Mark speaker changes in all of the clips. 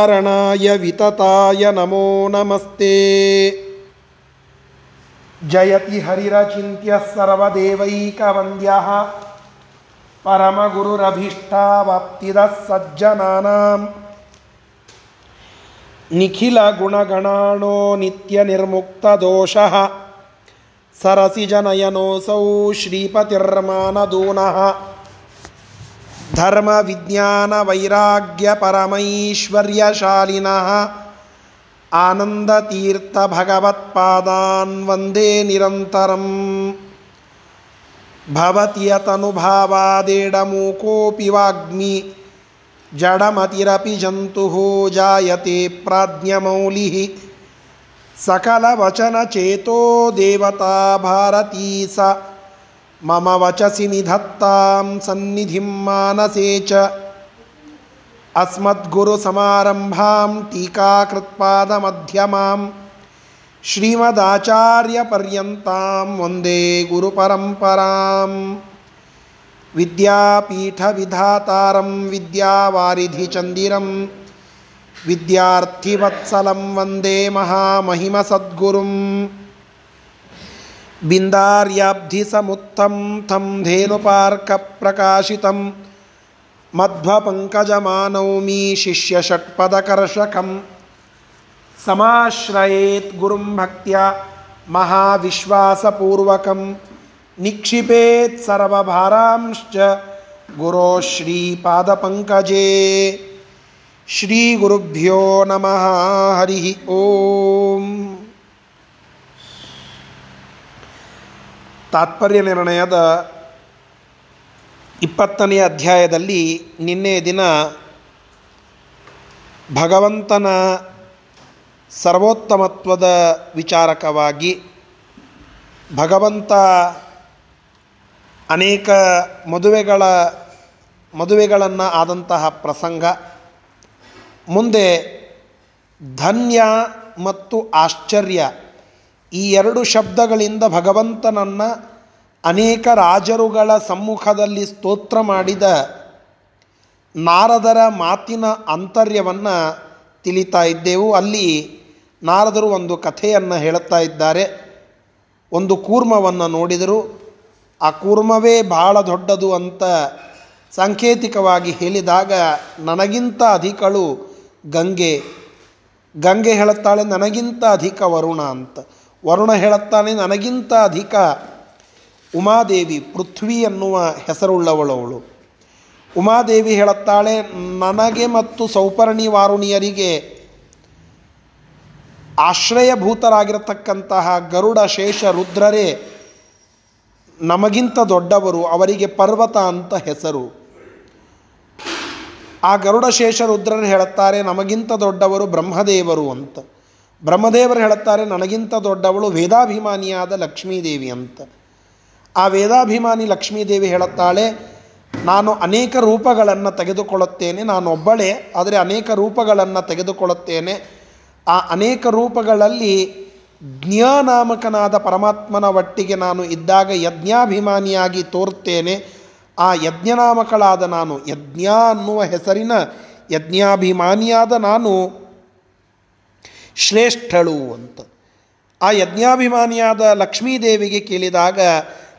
Speaker 1: कारणाय वितताय नमो नमस्ते जयति हरिरचिन्त्यः सर्वदेवैकवन्द्यः परमगुरुरभीष्टावाप्तिदः सज्जनानां निखिलगुणगणाणो नित्यनिर्मुक्तदोषः सरसिजनयनोऽसौ श्रीपतिर्मानदूनः ಧರ್ಮ ವಿಜ್ಞಾನ ವೈರಾಗ್ಯ ಪರಮೈಶ್ವರ್ಯಶಾಲಿನಃ ಆನಂದತೀರ್ಥ ಭಗವತ್ಪಾದಾನ್ ವಂದೇ ನಿರಂತರಂ. ಭವತಿಯತನುಭಾವಾದೇಡಮೂಕೋऽपि ವಾಗ್ಮಿ ಜಡಮತಿರಪಿ ಜಂತು ಜಾಯತೆ ಪ್ರಾಜ್ಞಮೌಲಿ. ಸಕಲವಚನಚೇತೋ ದೇವತಾ ಭಾರತೀ ಸ मम वचसि निधत्तां सन्निधिं मानसे च। अस्मद्गुरुसमारम्भां टीकाकृत्पादमध्यमां श्रीमदाचार्यपर्यन्तां वंदे गुरुपरम्पराम् विद्यापीठविधातारं विद्यावारिधिचन्दिरं विद्यार्थिवत्सलं वंदे महामहिमसद्गुरुम्। बिन्दार्याब्धिसमुत्थं तं धेनुपार्कप्रकाशितं मध्वपङ्कजमानौमि शिष्यषट्पदकर्षकं समाश्रयेत् गुरुं भक्त्या महाविश्वासपूर्वकं निक्षिपेत् सर्वभारांश्च गुरोः श्रीपादपङ्कजे। श्रीगुरुभ्यो नमः हरिः ಓಂ ತಾತ್ಪರ್ಯ ನಿರ್ಣಯದ ಇಪ್ಪತ್ತನೆಯ ಅಧ್ಯಾಯದಲ್ಲಿ ನಿನ್ನೆ ದಿನ ಭಗವಂತನ ಸರ್ವೋತ್ತಮತ್ವದ ವಿಚಾರಕವಾಗಿ ಭಗವಂತ ಅನೇಕ ಮದುವೆಗಳ ಮದುವೆಗಳನ್ನು ಆದಂತಹ ಪ್ರಸಂಗ. ಮುಂದೆ ಧನ್ಯ ಮತ್ತು ಆಶ್ಚರ್ಯ ಈ ಎರಡು ಶಬ್ದಗಳಿಂದ ಭಗವಂತನನ್ನು ಅನೇಕ ರಾಜರುಗಳ ಸಮ್ಮುಖದಲ್ಲಿ ಸ್ತೋತ್ರ ಮಾಡಿದ ನಾರದರ ಮಾತಿನ ಅಂತರ್ಯವನ್ನು ತಿಳಿತಾ ಇದ್ದೆವು. ಅಲ್ಲಿ ನಾರದರು ಒಂದು ಕಥೆಯನ್ನು ಹೇಳುತ್ತಾ ಇದ್ದಾರೆ. ಒಂದು ಕೂರ್ಮವನ್ನು ನೋಡಿದರು. ಆ ಕೂರ್ಮವೇ ಬಹಳ ದೊಡ್ಡದು ಅಂತ ಸಾಂಕೇತಿಕವಾಗಿ ಹೇಳಿದಾಗ ನನಗಿಂತ ಅಧಿಕಳು ಗಂಗೆ. ಗಂಗೆ ಹೇಳುತ್ತಾಳೆ, ನನಗಿಂತ ಅಧಿಕ ವರುಣ ಅಂತ. ವರುಣ ಹೇಳುತ್ತಾನೆ, ನನಗಿಂತ ಅಧಿಕ ಉಮಾದೇವಿ ಪೃಥ್ವಿ ಎನ್ನುವ ಹೆಸರುಳ್ಳವಳವಳು. ಉಮಾದೇವಿ ಹೇಳುತ್ತಾಳೆ, ನನಗೆ ಮತ್ತು ಸೌಪರ್ಣಿ ವಾರುಣಿಯರಿಗೆ ಆಶ್ರಯಭೂತರಾಗಿರತಕ್ಕಂತಹ ಗರುಡ ಶೇಷ ರುದ್ರರೇ ನಮಗಿಂತ ದೊಡ್ಡವರು, ಅವರಿಗೆ ಪರ್ವತ ಅಂತ ಹೆಸರು. ಆ ಗರುಡ ಶೇಷ ರುದ್ರರು ಹೇಳುತ್ತಾರೆ, ನಮಗಿಂತ ದೊಡ್ಡವರು ಬ್ರಹ್ಮದೇವರು ಅಂತ. ಬ್ರಹ್ಮದೇವರು ಹೇಳುತ್ತಾರೆ, ನನಗಿಂತ ದೊಡ್ಡವಳು ವೇದಾಭಿಮಾನಿಯಾದ ಲಕ್ಷ್ಮೀದೇವಿ ಅಂತ. ಆ ವೇದಾಭಿಮಾನಿ ಲಕ್ಷ್ಮೀದೇವಿ ಹೇಳುತ್ತಾಳೆ, ನಾನು ಅನೇಕ ರೂಪಗಳನ್ನು ತೆಗೆದುಕೊಳ್ಳುತ್ತೇನೆ, ನಾನು ಒಬ್ಬಳೇ, ಆದರೆ ಅನೇಕ ರೂಪಗಳನ್ನು ತೆಗೆದುಕೊಳ್ಳುತ್ತೇನೆ. ಆ ಅನೇಕ ರೂಪಗಳಲ್ಲಿ ಜ್ಞಾನಾಮಕನಾದ ಪರಮಾತ್ಮನ ಒಟ್ಟಿಗೆ ನಾನು ಇದ್ದಾಗ ಯಜ್ಞಾಭಿಮಾನಿಯಾಗಿ ತೋರುತ್ತೇನೆ. ಆ ಯಜ್ಞನಾಮಕಳಾದ ನಾನು, ಯಜ್ಞ ಅನ್ನುವ ಹೆಸರಿನ ಯಜ್ಞಾಭಿಮಾನಿಯಾದ ನಾನು ಶ್ರೇಷ್ಠಳು ಅಂತ. ಆ ಯಜ್ಞಾಭಿಮಾನಿಯಾದ ಲಕ್ಷ್ಮೀದೇವಿಗೆ ಕೇಳಿದಾಗ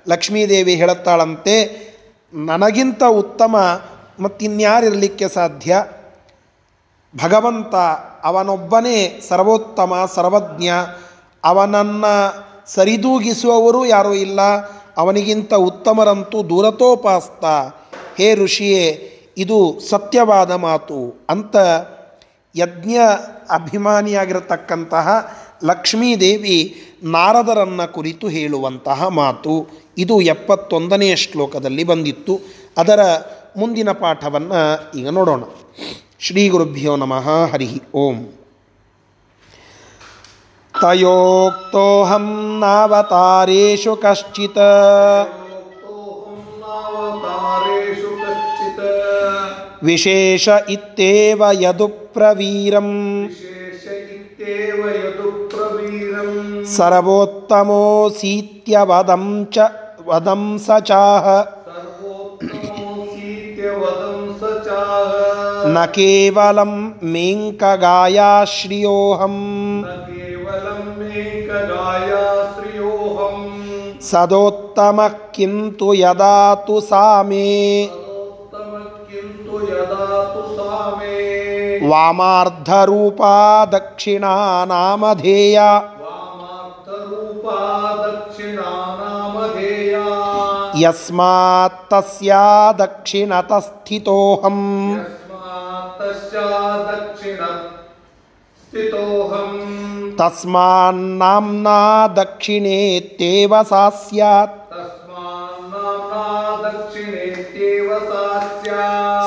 Speaker 1: ಲಕ್ಷ್ಮೀದೇವಿ ಹೇಳುತ್ತಾಳಂತೆ, ನನಗಿಂತ ಉತ್ತಮ ಮತ್ತಿನ್ಯಾರಿರಲಿಕ್ಕೆ ಸಾಧ್ಯ? ಭಗವಂತ ಅವನೊಬ್ಬನೇ ಸರ್ವೋತ್ತಮ, ಸರ್ವಜ್ಞ. ಅವನನ್ನು ಸರಿದೂಗಿಸುವವರು ಯಾರೂ ಇಲ್ಲ. ಅವನಿಗಿಂತ ಉತ್ತಮರಂತೂ ದೂರತೋಪಾಸ್ತ. ಹೇ ಋಷಿಯೇ, ಇದು ಸತ್ಯವಾದ ಮಾತು ಅಂತ ಯಜ್ಞ ಅಭಿಮಾನಿಯಾಗಿರತಕ್ಕಂತಹ ಲಕ್ಷ್ಮೀದೇವಿ ನಾರದರನ್ನು ಕುರಿತು ಹೇಳುವಂತಹ ಮಾತು. ಇದು ಎಪ್ಪತ್ತೊಂದನೆಯ ಶ್ಲೋಕದಲ್ಲಿ ಬಂದಿತ್ತು. ಅದರ ಮುಂದಿನ ಪಾಠವನ್ನು ಈಗ ನೋಡೋಣ. ಶ್ರೀ ಗುರುಭ್ಯೋ ನಮಃ. ಹರಿ ಓಂ. ತಯೋಕ್ತೋಹಂ ನಾವತಾರೇಶು ಕಶ್ಚಿತ್. ವಿಶೇಷ ಇತ್ತೇವ ಯದುಪ್ರವೀರಂ. ಸರ್ವೋತ್ತಮೋಸೀತ್ಯ ವದಂ ಚ ವದಂ ಸ ಚಾಹ
Speaker 2: न केवलं
Speaker 1: मेङ्कगायाश्रियोऽहम्
Speaker 2: सदोत्तमः किन्तु यदा तु सा मे वामार्धरूपा दक्षिणा
Speaker 1: नाम धेया यस्मात्तस्या दक्षिणतस्थितोऽहम्
Speaker 2: तस्मान्नाम्ना दक्षिणेत्येव सा स्यात्।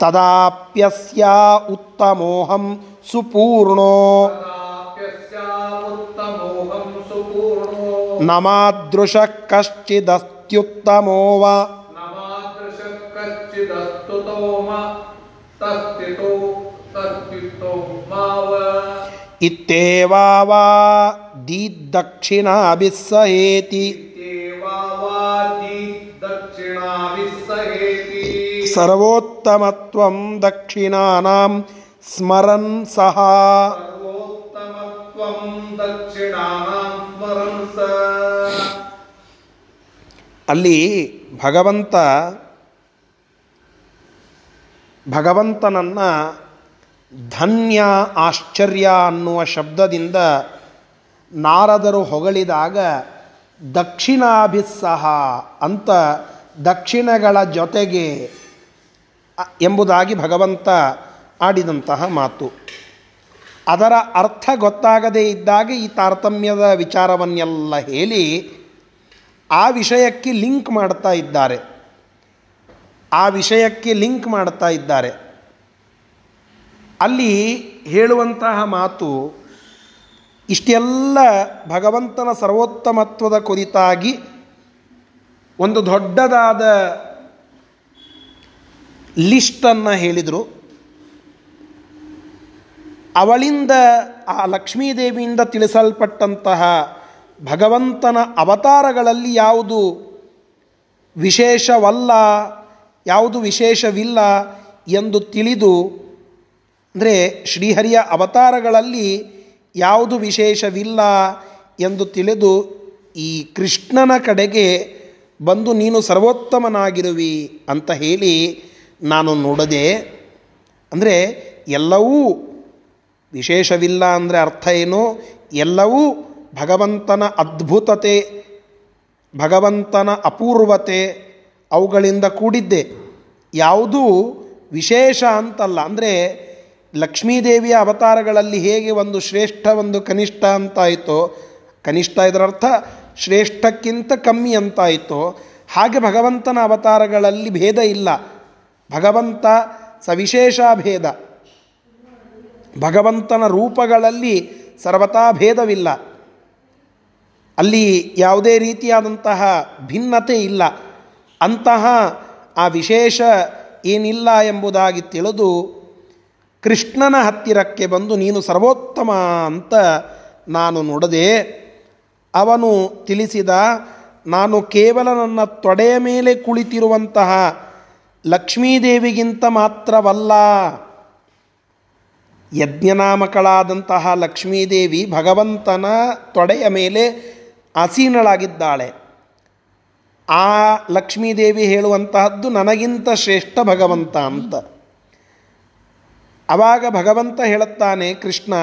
Speaker 2: तदाप्यस्य उत्तमोऽहं सुपूर्णो न मादृशः कश्चिदस्त्युत्तमो
Speaker 1: वा इत्येवावा
Speaker 2: दीद्दक्षिणाभिः सहेति
Speaker 1: ಸರ್ವೋತ್ತಮತ್ವಂ ದಕ್ಷಿಣಾನಾಂ ಸ್ಮರನ್ ಸಹ. ಅಲ್ಲಿ ಭಗವಂತ ಭಗವಂತನನ್ನ ಧನ್ಯ ಆಶ್ಚರ್ಯ ಅನ್ನುವ ಶಬ್ದದಿಂದ ನಾರದರು ಹೊಗಳಿದಾಗ ದಕ್ಷಿಣಾಭಿಸ್ಸಹ ಅಂತ ದಕ್ಷಿಣಗಳ ಜೊತೆಗೆ ಎಂಬುದಾಗಿ ಭಗವಂತ ಆಡಿದಂತಹ ಮಾತು. ಅದರ ಅರ್ಥ ಗೊತ್ತಾಗದೇ ಇದ್ದಾಗ ಈ ತಾರತಮ್ಯದ ವಿಚಾರವನ್ನೆಲ್ಲ ಹೇಳಿ, ಆ ವಿಷಯಕ್ಕೆ ಲಿಂಕ್ ಮಾಡ್ತಾ ಇದ್ದಾರೆ. ಆ ವಿಷಯಕ್ಕೆ ಲಿಂಕ್ ಮಾಡ್ತಾ ಇದ್ದಾರೆ. ಅಲ್ಲಿ ಹೇಳುವಂತಹ ಮಾತು, ಇಷ್ಟೆಲ್ಲ ಭಗವಂತನ ಸರ್ವೋತ್ತಮತ್ವದ ಕುರಿತಾಗಿ ಒಂದು ದೊಡ್ಡದಾದ ಲಿಸ್ಟನ್ನು ಹೇಳಿದರು. ಅವಳಿಂದ ಆ ಲಕ್ಷ್ಮೀದೇವಿಯಿಂದ ತಿಳಿಸಲ್ಪಟ್ಟಂತಹ ಭಗವಂತನ ಅವತಾರಗಳಲ್ಲಿ ಯಾವುದು ವಿಶೇಷವಲ್ಲ, ಯಾವುದು ವಿಶೇಷವಿಲ್ಲ ಎಂದು ತಿಳಿದು, ಅಂದರೆ ಶ್ರೀಹರಿಯ ಅವತಾರಗಳಲ್ಲಿ ಯಾವುದು ವಿಶೇಷವಿಲ್ಲ ಎಂದು ತಿಳಿದು ಈ ಕೃಷ್ಣನ ಕಡೆಗೆ ಬಂದು ನೀನು ಸರ್ವೋತ್ತಮನಾಗಿರುವಿ ಅಂತ ಹೇಳಿ ನಾನು ನೋಡದೆ, ಅಂದರೆ ಎಲ್ಲವೂ ವಿಶೇಷವಿಲ್ಲ ಅಂದರೆ ಅರ್ಥ ಏನು? ಎಲ್ಲವೂ ಭಗವಂತನ ಅದ್ಭುತತೆ, ಭಗವಂತನ ಅಪೂರ್ವತೆ ಅವುಗಳಿಂದ ಕೂಡಿದ್ದೆ. ಯಾವುದೂ ವಿಶೇಷ ಅಂತಲ್ಲ, ಅಂದರೆ ಲಕ್ಷ್ಮೀದೇವಿಯ ಅವತಾರಗಳಲ್ಲಿ ಹೇಗೆ ಒಂದು ಶ್ರೇಷ್ಠ, ಒಂದು ಕನಿಷ್ಠ ಅಂತಾಯಿತೋ ಕನಿಷ್ಠ ಇದರರ್ಥ ಶ್ರೇಷ್ಠಕ್ಕಿಂತ ಕಮ್ಮಿ ಅಂತಾಯಿತೋ. ಹಾಗೆ ಭಗವಂತನ ಅವತಾರಗಳಲ್ಲಿ ಭೇದ ಇಲ್ಲ. ಭಗವಂತ ಸವಿಶೇಷ ಭೇದ. ಭಗವಂತನ ರೂಪಗಳಲ್ಲಿ ಸರ್ವತಾ ಭೇದವಿಲ್ಲ. ಅಲ್ಲಿ ಯಾವುದೇ ರೀತಿಯಾದಂತಹ ಭಿನ್ನತೆ ಇಲ್ಲ. ಅಂತಹ ಆ ವಿಶೇಷ ಏನಿಲ್ಲ ಎಂಬುದಾಗಿ ತಿಳಿದು ಕೃಷ್ಣನ ಹತ್ತಿರಕ್ಕೆ ಬಂದು ನೀನು ಸರ್ವೋತ್ತಮ ಅಂತ ನಾನು ನೋಡದೆ ಅವನು ತಿಳಿಸಿದ, ನಾನು ಕೇವಲ ನನ್ನ ತೊಡೆಯ ಮೇಲೆ ಕುಳಿತಿರುವಂತಹ ಲಕ್ಷ್ಮೀದೇವಿಗಿಂತ ಮಾತ್ರವಲ್ಲ, ಯಜ್ಞನಾಮಕಳಾದಂತಹ ಲಕ್ಷ್ಮೀದೇವಿ ಭಗವಂತನ ತೊಡೆಯ ಮೇಲೆ ಆಸೀನಳಾಗಿದ್ದಾಳೆ. ಆ ಲಕ್ಷ್ಮೀದೇವಿ ಹೇಳುವಂತಹದ್ದು ನನಗಿಂತ ಶ್ರೇಷ್ಠ ಭಗವಂತ ಅಂತ. ಆವಾಗ ಭಗವಂತ ಹೇಳುತ್ತಾನೆ, ಕೃಷ್ಣ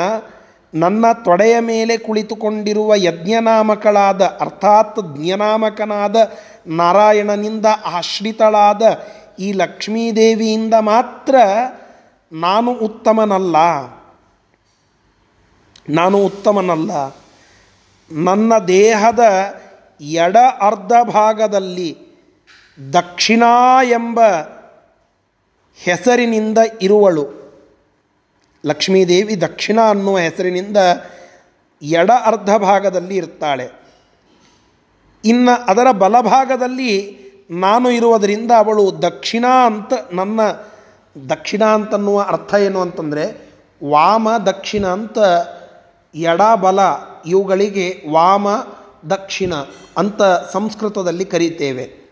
Speaker 1: ನನ್ನ ತೊಡೆಯ ಮೇಲೆ ಕುಳಿತುಕೊಂಡಿರುವ ಯಜ್ಞನಾಮಕಳಾದ, ಅರ್ಥಾತ್ ಜ್ಞನಾಮಕನಾದ, ನಾರಾಯಣನಿಂದ ಆಶ್ರಿತಳಾದ ಈ ಲಕ್ಷ್ಮೀದೇವಿಯಿಂದ ಮಾತ್ರ ನಾನು ಉತ್ತಮನಲ್ಲ. ನಾನು ಉತ್ತಮನಲ್ಲ. ನನ್ನ ದೇಹದ ಎಡ ಅರ್ಧ ಭಾಗದಲ್ಲಿ ದಕ್ಷಿಣ ಎಂಬ ಹೆಸರಿನಿಂದ ಇರುವಳು. ಲಕ್ಷ್ಮೀದೇವಿ ದಕ್ಷಿಣ ಅನ್ನುವ ಹೆಸರಿನಿಂದ ಎಡ ಅರ್ಧ ಭಾಗದಲ್ಲಿ ಇರ್ತಾಳೆ. ಇನ್ನು ಅದರ ಬಲಭಾಗದಲ್ಲಿ ನಾನು ಇರುವುದರಿಂದ ಅವಳು ದಕ್ಷಿಣ ಅಂತ ನನ್ನ ದಕ್ಷಿಣ ಅಂತನ್ನುವ ಅರ್ಥ ಏನು ಅಂತಂದರೆ ವಾಮ ದಕ್ಷಿಣ ಅಂತ ಎಡ ಬಲ ಇವುಗಳಿಗೆ ವಾಮ ದಕ್ಷಿಣ ಅಂತ ಸಂಸ್ಕೃತದಲ್ಲಿ ಕರೀತೇವೆ.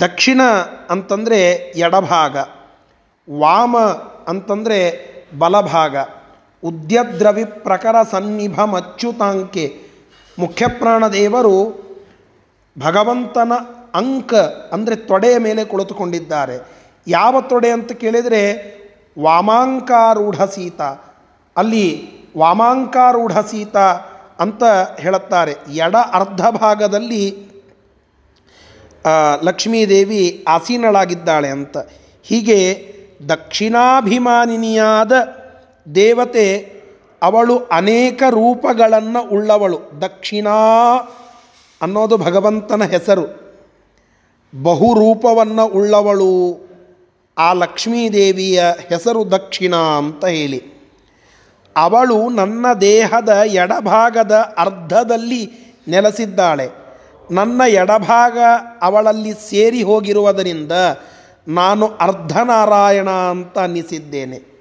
Speaker 1: ದಕ್ಷಿಣ ಅಂತಂದರೆ ಎಡಭಾಗ, ವಾಮ ಅಂತಂದರೆ ಬಲಭಾಗ. ಉದ್ಯದ್ರವಿ ಪ್ರಕರ ಸನ್ನಿಭ ಮಚ್ಚುತಾಂಕೆ ಮುಖ್ಯಪ್ರಾಣದೇವರು ಭಗವಂತನ ಅಂಕ ಅಂದರೆ ತೊಡೆಯ ಮೇಲೆ ಕುಳಿತುಕೊಂಡಿದ್ದಾರೆ. ಯಾವ ತೊಡೆ ಅಂತ ಕೇಳಿದರೆ ವಾಮಾಂಕಾರೂಢ ಸೀತ. ಅಲ್ಲಿ ವಾಮಾಂಕಾರೂಢ ಸೀತ ಅಂತ ಹೇಳುತ್ತಾರೆ. ಎಡ ಅರ್ಧ ಭಾಗದಲ್ಲಿ ಲಕ್ಷ್ಮೀದೇವಿ ಆಸೀನಳಾಗಿದ್ದಾಳೆ ಅಂತ. ಹೀಗೆ ದಕ್ಷಿಣಾಭಿಮಾನಿನಿಯಾದ ದೇವತೆ ಅವಳು ಅನೇಕ ರೂಪಗಳನ್ನು ಉಳ್ಳವಳು. ದಕ್ಷಿಣಾ ಅನ್ನೋದು ಭಗವಂತನ ಹೆಸರು. ಬಹುರೂಪವನ್ನು ಉಳ್ಳವಳು ಆ ಲಕ್ಷ್ಮೀದೇವಿಯ ಹೆಸರು ದಕ್ಷಿಣ ಅಂತ ಹೇಳಿ. ಅವಳು ನನ್ನ ದೇಹದ ಎಡಭಾಗದ ಅರ್ಧದಲ್ಲಿ ನೆಲೆಸಿದ್ದಾಳೆ. ನನ್ನ ಎಡಭಾಗ ಅವಳಲ್ಲಿ ಸೇರಿ ಹೋಗಿರುವುದರಿಂದ ನಾನು ಅರ್ಧನಾರಾಯಣ ಅಂತ ಅನ್ನಿಸಿದ್ದೇನೆ.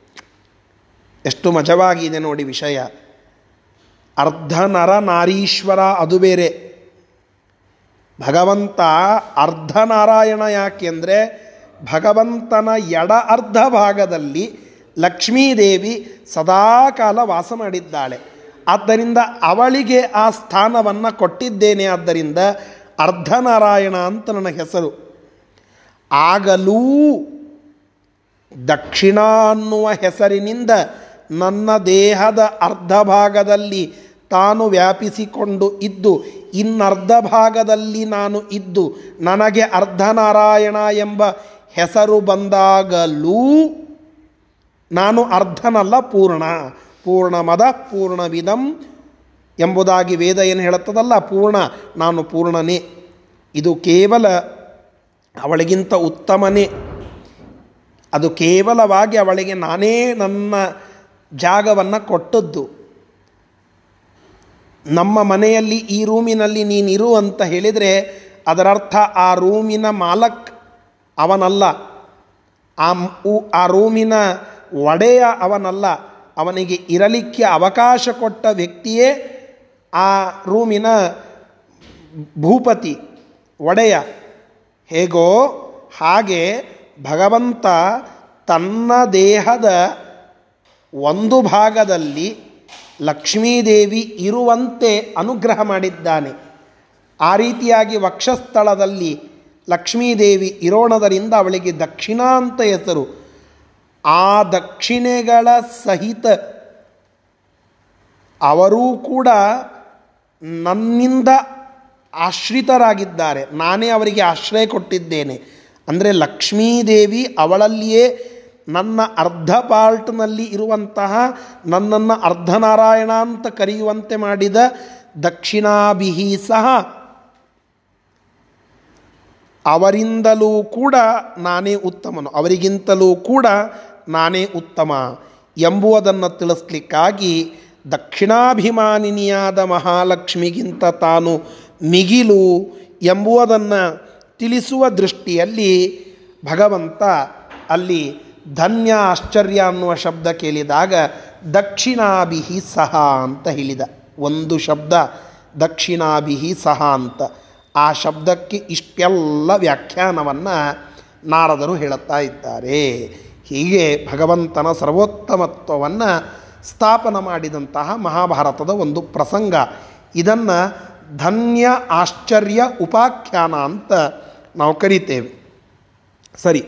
Speaker 1: ಎಷ್ಟು ಮಜವಾಗಿದೆ ನೋಡಿ ವಿಷಯ. ಅರ್ಧ ನರ ನಾರೀಶ್ವರ ಅದು ಬೇರೆ. ಭಗವಂತ ಅರ್ಧನಾರಾಯಣ ಯಾಕೆಂದರೆ ಭಗವಂತನ ಎಡ ಅರ್ಧ ಭಾಗದಲ್ಲಿ ಲಕ್ಷ್ಮೀದೇವಿ ಸದಾಕಾಲ ವಾಸ ಮಾಡಿದ್ದಾಳೆ. ಆದ್ದರಿಂದ ಅವಳಿಗೆ ಆ ಸ್ಥಾನವನ್ನು ಕೊಟ್ಟಿದ್ದೇನೆ. ಆದ್ದರಿಂದ ಅರ್ಧನಾರಾಯಣ ಅಂತ ನನ್ನ ಹೆಸರು. ಆಗಲೂ ದಕ್ಷಿಣ ಅನ್ನುವ ಹೆಸರಿನಿಂದ ನನ್ನ ದೇಹದ ಅರ್ಧ ಭಾಗದಲ್ಲಿ ತಾನು ವ್ಯಾಪಿಸಿಕೊಂಡು ಇದ್ದು, ಇನ್ನರ್ಧ ಭಾಗದಲ್ಲಿ ನಾನು ಇದ್ದು, ನನಗೆ ಅರ್ಧನಾರಾಯಣ ಎಂಬ ಹೆಸರು ಬಂದಾಗಲೂ ನಾನು ಅರ್ಧನಲ್ಲ, ಪೂರ್ಣ ಪೂರ್ಣಮದ ಪೂರ್ಣವಿದಂ ಎಂಬುದಾಗಿ ವೇದ ಏನು ಹೇಳುತ್ತದಲ್ಲ, ಪೂರ್ಣ, ನಾನು ಪೂರ್ಣನೇ. ಇದು ಕೇವಲ ಅವಳಿಗಿಂತ ಉತ್ತಮನೇ. ಅದು ಕೇವಲವಾಗಿ ಅವಳಿಗೆ ನಾನೇ ನನ್ನ ಜಾಗವನ್ನು ಕೊಟ್ಟದ್ದು. ನಮ್ಮ ಮನೆಯಲ್ಲಿ ಈ ರೂಮಿನಲ್ಲಿ ನೀನಿರು ಅಂತ ಹೇಳಿದರೆ ಅದರರ್ಥ ಆ ರೂಮಿನ ಮಾಲಕ್ ಅವನಲ್ಲ. ಆ ಆ ರೂಮಿನ ಒಡೆಯ ಅವನಲ್ಲ. ಅವನಿಗೆ ಇರಲಿಕ್ಕೆ ಅವಕಾಶ ಕೊಟ್ಟ ವ್ಯಕ್ತಿಯೇ ಆ ರೂಮಿನ ಭೂಪತಿ, ಒಡೆಯ. ಹೇಗೋ ಹಾಗೆ ಭಗವಂತ ತನ್ನ ದೇಹದ ಒಂದು ಭಾಗದಲ್ಲಿ ಲಕ್ಷ್ಮೀದೇವಿ ಇರುವಂತೆ ಅನುಗ್ರಹ ಮಾಡಿದ್ದಾನೆ. ಆ ರೀತಿಯಾಗಿ ವಕ್ಷಸ್ಥಳದಲ್ಲಿ ಲಕ್ಷ್ಮೀದೇವಿ ಇರೋಣದರಿಂದ ಅವಳಿಗೆ ದಕ್ಷಿಣ ಅಂತ ಹೆಸರು. ಆ ದಕ್ಷಿಣೆಗಳ ಸಹಿತ ಅವರೂ ಕೂಡ ನನ್ನಿಂದ ಆಶ್ರಿತರಾಗಿದ್ದಾರೆ. ನಾನೇ ಅವರಿಗೆ ಆಶ್ರಯ ಕೊಟ್ಟಿದ್ದೇನೆ. ಅಂದರೆ ಲಕ್ಷ್ಮೀದೇವಿ ಅವಳಲ್ಲಿಯೇ ನನ್ನ ಅರ್ಧ ಪಾರ್ಟ್ನಲ್ಲಿ ಇರುವಂತಹ ನನ್ನನ್ನು ಅರ್ಧನಾರಾಯಣ ಅಂತ ಕರೆಯುವಂತೆ ಮಾಡಿದ ದಕ್ಷಿಣಾಭಿಹಿ ಸಹ ಅವರಿಂದಲೂ ಕೂಡ ನಾನೇ ಉತ್ತಮನು. ಅವರಿಗಿಂತಲೂ ಕೂಡ ನಾನೇ ಉತ್ತಮ ಎಂಬುವುದನ್ನು ತಿಳಿಸ್ಲಿಕ್ಕಾಗಿ ದಕ್ಷಿಣಾಭಿಮಾನಿನಿಯಾದ ಮಹಾಲಕ್ಷ್ಮಿಗಿಂತ ತಾನು ಮಿಗಿಲು ಎಂಬುವುದನ್ನು ತಿಳಿಸುವ ದೃಷ್ಟಿಯಲ್ಲಿ ಭಗವಂತ ಅಲ್ಲಿ ಧನ್ಯ ಆಶ್ಚರ್ಯ ಅನ್ನುವ ಶಬ್ದ ಕೇಳಿದಾಗ ದಕ್ಷಿಣಾಭಿಹಿ ಸಹ ಅಂತ ಹೇಳಿದ. ಒಂದು ಶಬ್ದ ದಕ್ಷಿಣಾಭಿಹಿ ಸಹ ಅಂತ. ಆ ಶಬ್ದಕ್ಕೆ ಇಷ್ಟೆಲ್ಲ ವ್ಯಾಖ್ಯಾನವನ್ನು ನಾರದರು ಹೇಳುತ್ತಾ ಇದ್ದಾರೆ. ಹೀಗೆ ಭಗವಂತನ ಸರ್ವೋತ್ತಮತ್ವವನ್ನು ಸ್ಥಾಪನ ಮಾಡಿದಂತಹ ಮಹಾಭಾರತದ ಒಂದು ಪ್ರಸಂಗ. ಇದನ್ನು ಧನ್ಯ ಆಶ್ಚರ್ಯ ಉಪಾಖ್ಯಾನ ಅಂತ ನಾವು ಕರಿತೇವೆ. ಸರಿ,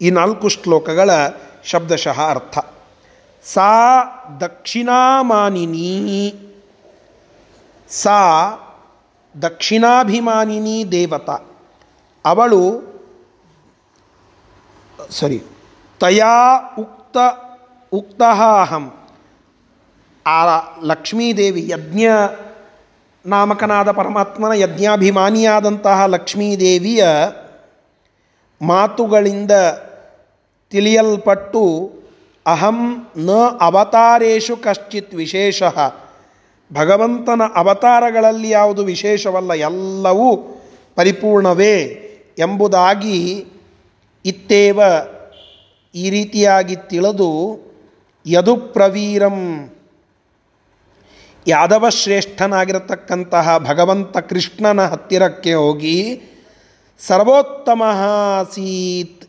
Speaker 1: ಈ ನಾಲ್ಕು ಶ್ಲೋಕಗಳ ಶಬ್ದಶಃ ಅರ್ಥ. ಸಾ ದಕ್ಷಿಣಾಮಾನಿನಿ, ಸಾ ದಕ್ಷಿಣಾಭಿಮಾನಿನಿ ದೇವತಾ. ಅವಳು, ಸರಿ, ತಯಾ ಉಕ್ತ, ಉಕ್ತಃ ಅಹಂ. ಆ ಲಕ್ಷ್ಮೀದೇವಿ ಯಜ್ಞ ನಾಮಕನಾದ ಪರಮಾತ್ಮನ ಯಜ್ಞಾಭಿಮಾನಿಯಾದಂತಹ ಲಕ್ಷ್ಮೀದೇವಿಯ ಮಾತುಗಳಿಂದ ತಿಳಿಯಲ್ಪಟ್ಟು ಅಹಂ ನ ಅವತಾರೇಶು ಕಶ್ಚಿತ್ ವಿಶೇಷ. ಭಗವಂತನ ಅವತಾರಗಳಲ್ಲಿ ಯಾವುದು ವಿಶೇಷವಲ್ಲ, ಎಲ್ಲವೂ ಪರಿಪೂರ್ಣವೇ ಎಂಬುದಾಗಿ ಇತ್ತೇವ ಈ ರೀತಿಯಾಗಿ ತಿಳಿದು ಯದು ಪ್ರವೀರಂ ಯಾದವ ಶ್ರೇಷ್ಠನಾಗಿರತಕ್ಕಂತಹ ಭಗವಂತ ಕೃಷ್ಣನ ಹತ್ತಿರಕ್ಕೆ ಹೋಗಿ ಸರ್ವೋತ್ತಮ ಆಸೀತ್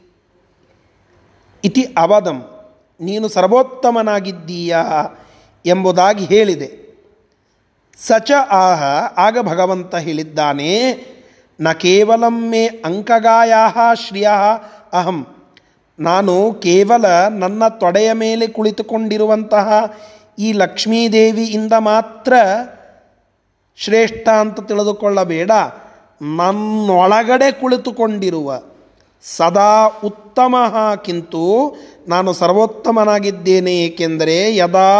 Speaker 1: ಇತಿ ಅವದಂ. ನೀನು ಸರ್ವೋತ್ತಮನಾಗಿದ್ದೀಯ ಎಂಬುದಾಗಿ ಹೇಳಿದೆ. ಸಚ ಆಹ, ಆಗ ಭಗವಂತ ಹೇಳಿದ್ದಾನೆ, ನ ಕೇವಲಂ ಮೇ ಅಂಕಗಾಯ ಶ್ರಿಯ ಅಹಂ. ನಾನು ಕೇವಲ ನನ್ನ ತೊಡೆಯ ಮೇಲೆ ಕುಳಿತುಕೊಂಡಿರುವಂತಹ ಈ ಲಕ್ಷ್ಮೀದೇವಿಯಿಂದ ಮಾತ್ರ ಶ್ರೇಷ್ಠ ಅಂತ ತಿಳಿದುಕೊಳ್ಳಬೇಡ. ನನ್ನೊಳಗಡೆ ಕುಳಿತುಕೊಂಡಿರುವ ಸದಾ ಉತ್ತಮ ಕಿಂತು ನಾನು ಸರ್ವೋತ್ತಮನಾಗಿದ್ದೇನೆ, ಏಕೆಂದರೆ ಯದಾ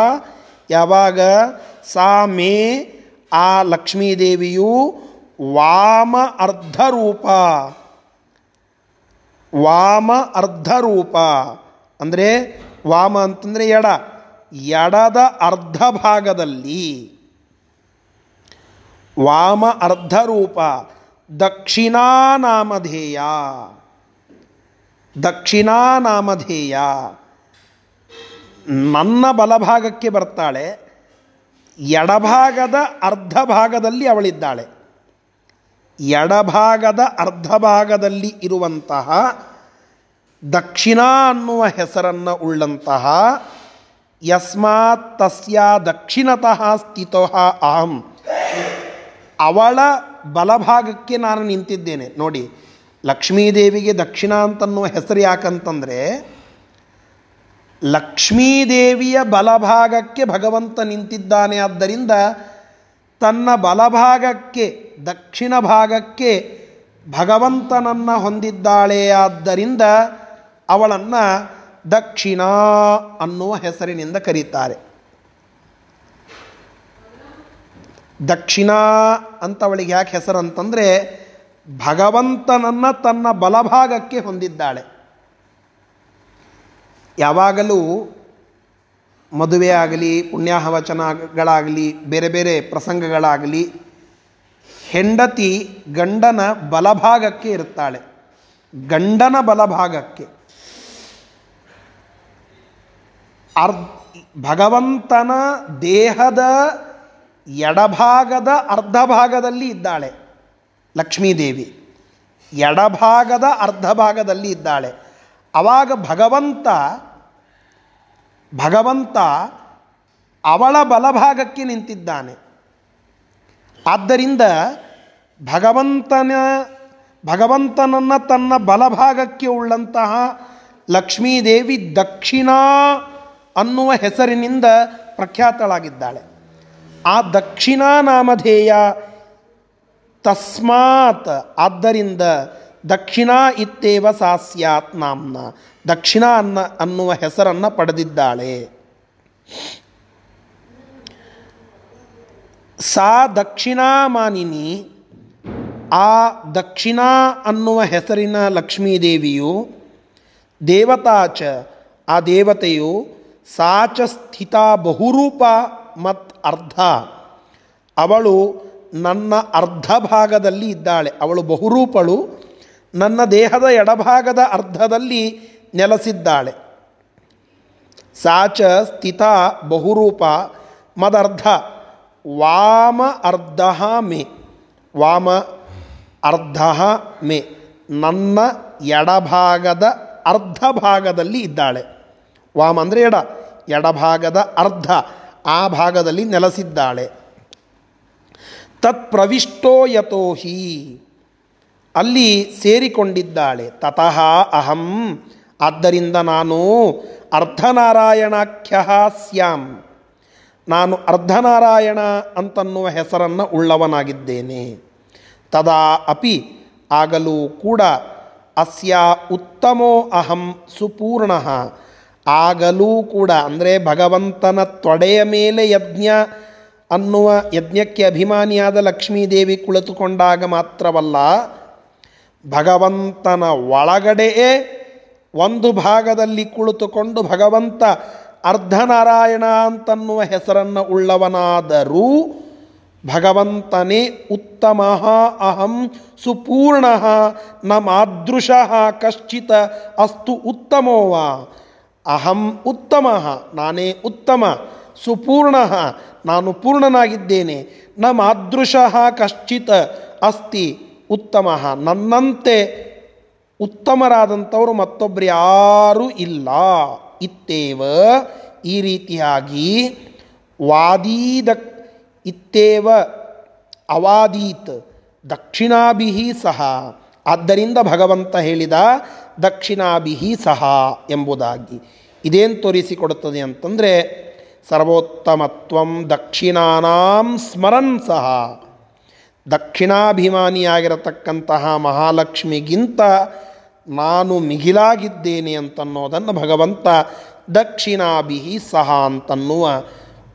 Speaker 1: ಯಾವಾಗ ಸಾ ಮೇ ಆ ಲಕ್ಷ್ಮೀದೇವಿಯು ವಾಮ ಅರ್ಧರೂಪ. ವಾಮ ಅರ್ಧರೂಪ ಅಂದರೆ ವಾಮ ಅಂತಂದರೆ ಎಡ. ಎಡದ ಅರ್ಧ ಭಾಗದಲ್ಲಿ ವಾಮ ಅರ್ಧರೂಪ ದಕ್ಷಿಣಾನಾಮಧೇಯ. ದಕ್ಷಿಣಾನಾಮಧೇಯ. ನನ್ನ ಬಲಭಾಗಕ್ಕೆ ಬರ್ತಾಳೆ, ಎಡಭಾಗದ ಅರ್ಧ ಭಾಗದಲ್ಲಿ ಅವಳಿದ್ದಾಳೆ. ಎಡಭಾಗದ ಅರ್ಧ ಭಾಗದಲ್ಲಿ ಇರುವಂತಹ ದಕ್ಷಿಣ ಅನ್ನುವ ಹೆಸರನ್ನು ಉಳ್ಳಂತಹ ಯಸ್ಮಾತ್ ತಸ್ಯ ದಕ್ಷಿಣತಃ ಸ್ಥಿತೋ ಅಹಂ. ಅವಳ ಬಲಭಾಗಕ್ಕೆ ನಾನು ನಿಂತಿದ್ದೇನೆ. ನೋಡಿ, ಲಕ್ಷ್ಮೀದೇವಿಗೆ ದಕ್ಷಿಣ ಅಂತನ್ನುವ ಹೆಸರು ಯಾಕಂತಂದರೆ, ಲಕ್ಷ್ಮೀದೇವಿಯ ಬಲಭಾಗಕ್ಕೆ ಭಗವಂತ ನಿಂತಿದ್ದಾನೆ. ಆದ್ದರಿಂದ ತನ್ನ ಬಲಭಾಗಕ್ಕೆ, ದಕ್ಷಿಣ ಭಾಗಕ್ಕೆ ಭಗವಂತನನ್ನು ಹೊಂದಿದ್ದಾಳೆ. ಆದ್ದರಿಂದ ಅವಳನ್ನು ದಕ್ಷಿಣ ಅನ್ನುವ ಹೆಸರಿನಿಂದ ಕರೀತಾರೆ. ದಕ್ಷಿಣ ಅಂತ ಅವಳಿಗೆ ಯಾಕೆ ಹೆಸರು ಅಂತಂದರೆ ಭಗವಂತನನ್ನು ತನ್ನ ಬಲಭಾಗಕ್ಕೆ ಹೊಂದಿದ್ದಾಳೆ. ಯಾವಾಗಲೂ ಮದುವೆ ಆಗಲಿ, ಪುಣ್ಯಾಹವಚನಗಳಾಗಲಿ, ಬೇರೆ ಬೇರೆ ಪ್ರಸಂಗಗಳಾಗಲಿ ಹೆಂಡತಿ ಗಂಡನ ಬಲಭಾಗಕ್ಕೆ ಇರುತ್ತಾಳೆ. ಗಂಡನ ಬಲಭಾಗಕ್ಕೆ. ಅರ್ಧ, ಭಗವಂತನ ದೇಹದ ಎಡಭಾಗದ ಅರ್ಧ ಭಾಗದಲ್ಲಿ ಇದ್ದಾಳೆ ಲಕ್ಷ್ಮೀದೇವಿ. ಎಡಭಾಗದ ಅರ್ಧ ಭಾಗದಲ್ಲಿ ಇದ್ದಾಳೆ. ಆವಾಗ ಭಗವಂತ ಭಗವಂತ ಅವಳ ಬಲಭಾಗಕ್ಕೆ ನಿಂತಿದ್ದಾನೆ. ಆದ್ದರಿಂದ ಭಗವಂತನ, ಭಗವಂತನನ್ನು ತನ್ನ ಬಲಭಾಗಕ್ಕೆ ಉಳ್ಳಂತಹ ಲಕ್ಷ್ಮೀದೇವಿ ದಕ್ಷಿಣ ಅನ್ನುವ ಹೆಸರಿನಿಂದ ಪ್ರಖ್ಯಾತಳಾಗಿದ್ದಾಳೆ. ಆ ದಕ್ಷಿಣಾ ನಾಮಧೇಯ ತಸ್ಮಾತ್ ಆದ್ದರಿಂದ ದಕ್ಷಿಣ ಇತ್ತೇವ ಸಾ ಸ್ಯಾತ್ ನಾಮ್ನ, ದಕ್ಷಿಣ ಅನ್ನ ಅನ್ನುವ ಹೆಸರನ್ನು ಪಡೆದಿದ್ದಾಳೆ. ಸಾ ದಕ್ಷಿಣಾಮಾನಿನಿ, ಆ ದಕ್ಷಿಣ ಅನ್ನುವ ಹೆಸರಿನ ಲಕ್ಷ್ಮೀದೇವಿಯು ದೇವತಾಚ ಆ ದೇವತೆಯು ಸಾಚ ಸ್ಥಿತ ಬಹುರೂಪ ಮತ್ ಅರ್ಧ. ಅವಳು ನನ್ನ ಅರ್ಧ ಭಾಗದಲ್ಲಿ ಇದ್ದಾಳೆ. ಅವಳು ಬಹುರೂಪಳು ನನ್ನ ದೇಹದ ಎಡಭಾಗದ ಅರ್ಧದಲ್ಲಿ ನೆಲೆಸಿದ್ದಾಳೆ. ಸಾಚ ಸ್ಥಿತ ಬಹುರೂಪ ಮದರ್ಧ ವಾಮ ಅರ್ಧ ಮೇ. ವಾಮ ಅರ್ಧ ಮೇ. ನನ್ನ ಎಡಭಾಗದ ಅರ್ಧ ಭಾಗದಲ್ಲಿ ಇದ್ದಾಳೆ. ವಾಮ ಅಂದರೆ ಎಡ. ಎಡಭಾಗದ ಅರ್ಧ, ಆ ಭಾಗದಲ್ಲಿ ನೆಲೆಸಿದ್ದಾಳೆ. ತತ್ ಪ್ರವಿಷ್ಟೋ ಯತೋ ಹಿ. ಅಲ್ಲಿ ಸೇರಿಕೊಂಡಿದ್ದಾಳೆ. ತತಃ ಅಹಂ. ಆದ್ದರಿಂದ ನಾನು ಅರ್ಧನಾರಾಯಣಾಖ್ಯ ಸ್ಯಾಂ. ನಾನು ಅರ್ಧನಾರಾಯಣ ಅಂತನ್ನುವ ಹೆಸರನ್ನು ಉಳ್ಳವನಾಗಿದ್ದೇನೆ. ತದಾ ಅಪಿ ಆಗಲೂ ಕೂಡ ಅಸ್ಯ ಉತ್ತಮೋ ಅಹಂ ಸುಪೂರ್ಣ. ಆಗಲೂ ಕೂಡ, ಅಂದರೆ ಭಗವಂತನ ತೊಡೆಯ ಮೇಲೆ ಯಜ್ಞ ಅನ್ನುವ ಯಜ್ಞಕ್ಕೆ ಅಭಿಮಾನಿಯಾದ ಲಕ್ಷ್ಮೀದೇವಿ ಕುಳಿತುಕೊಂಡಾಗ ಮಾತ್ರವಲ್ಲ, ಭಗವಂತನ ಒಳಗಡೆಯೇ ಒಂದು ಭಾಗದಲ್ಲಿ ಕುಳಿತುಕೊಂಡು ಭಗವಂತ ಅರ್ಧನಾರಾಯಣ ಅಂತನ್ನುವ ಹೆಸರನ್ನು ಉಳ್ಳವನಾದರೂ ಭಗವಂತನೇ ಉತ್ತಮ, ಅಹಂ ಸುಪೂರ್ಣ, ನ ಮಾದೃಶ ಕಶ್ಚಿತ ಅಸ್ತು ಉತ್ತಮೋವ. ಅಹಂ ಉತ್ತಮ, ನಾನೇ ಉತ್ತಮ, ಸುಪೂರ್ಣ, ನಾನು ಪೂರ್ಣನಾಗಿದ್ದೇನೆ, ನ ಮಾದೃಶಃ ಕಶ್ಚಿತ್ ಅಸ್ತಿ ಉತ್ತಮ, ನನ್ನಂತೆ ಉತ್ತಮರಾದಂಥವರು ಮತ್ತೊಬ್ಬರು ಯಾರೂ ಇಲ್ಲ. ಇತ್ತೇವ? ಈ ರೀತಿಯಾಗಿ ವಾದೀದ ಇತ್ತೇವ, ಅವಾದೀತ್ ದಕ್ಷಿಣಾಭಿ ಸಹ ಆದ್ದರಿಂದ ಭಗವಂತ ಹೇಳಿದ ದಕ್ಷಿಣಾಭಿಹಿ ಸಹ ಎಂಬುದಾಗಿ. ಇದೇನು ತೋರಿಸಿಕೊಡುತ್ತದೆ ಅಂತಂದರೆ, ಸರ್ವೋತ್ತಮತ್ವಂ ದಕ್ಷಿಣಾನಾಂ ಸ್ಮರನ್ ಸಹ. ದಕ್ಷಿಣಾಭಿಮಾನಿಯಾಗಿರತಕ್ಕಂತಹ ಮಹಾಲಕ್ಷ್ಮಿಗಿಂತ ನಾನು ಮಿಗಿಲಾಗಿದ್ದೇನೆ ಅಂತನ್ನೋದನ್ನು ಭಗವಂತ ದಕ್ಷಿಣಾಭಿಹಿ ಸಹ ಅಂತನ್ನುವ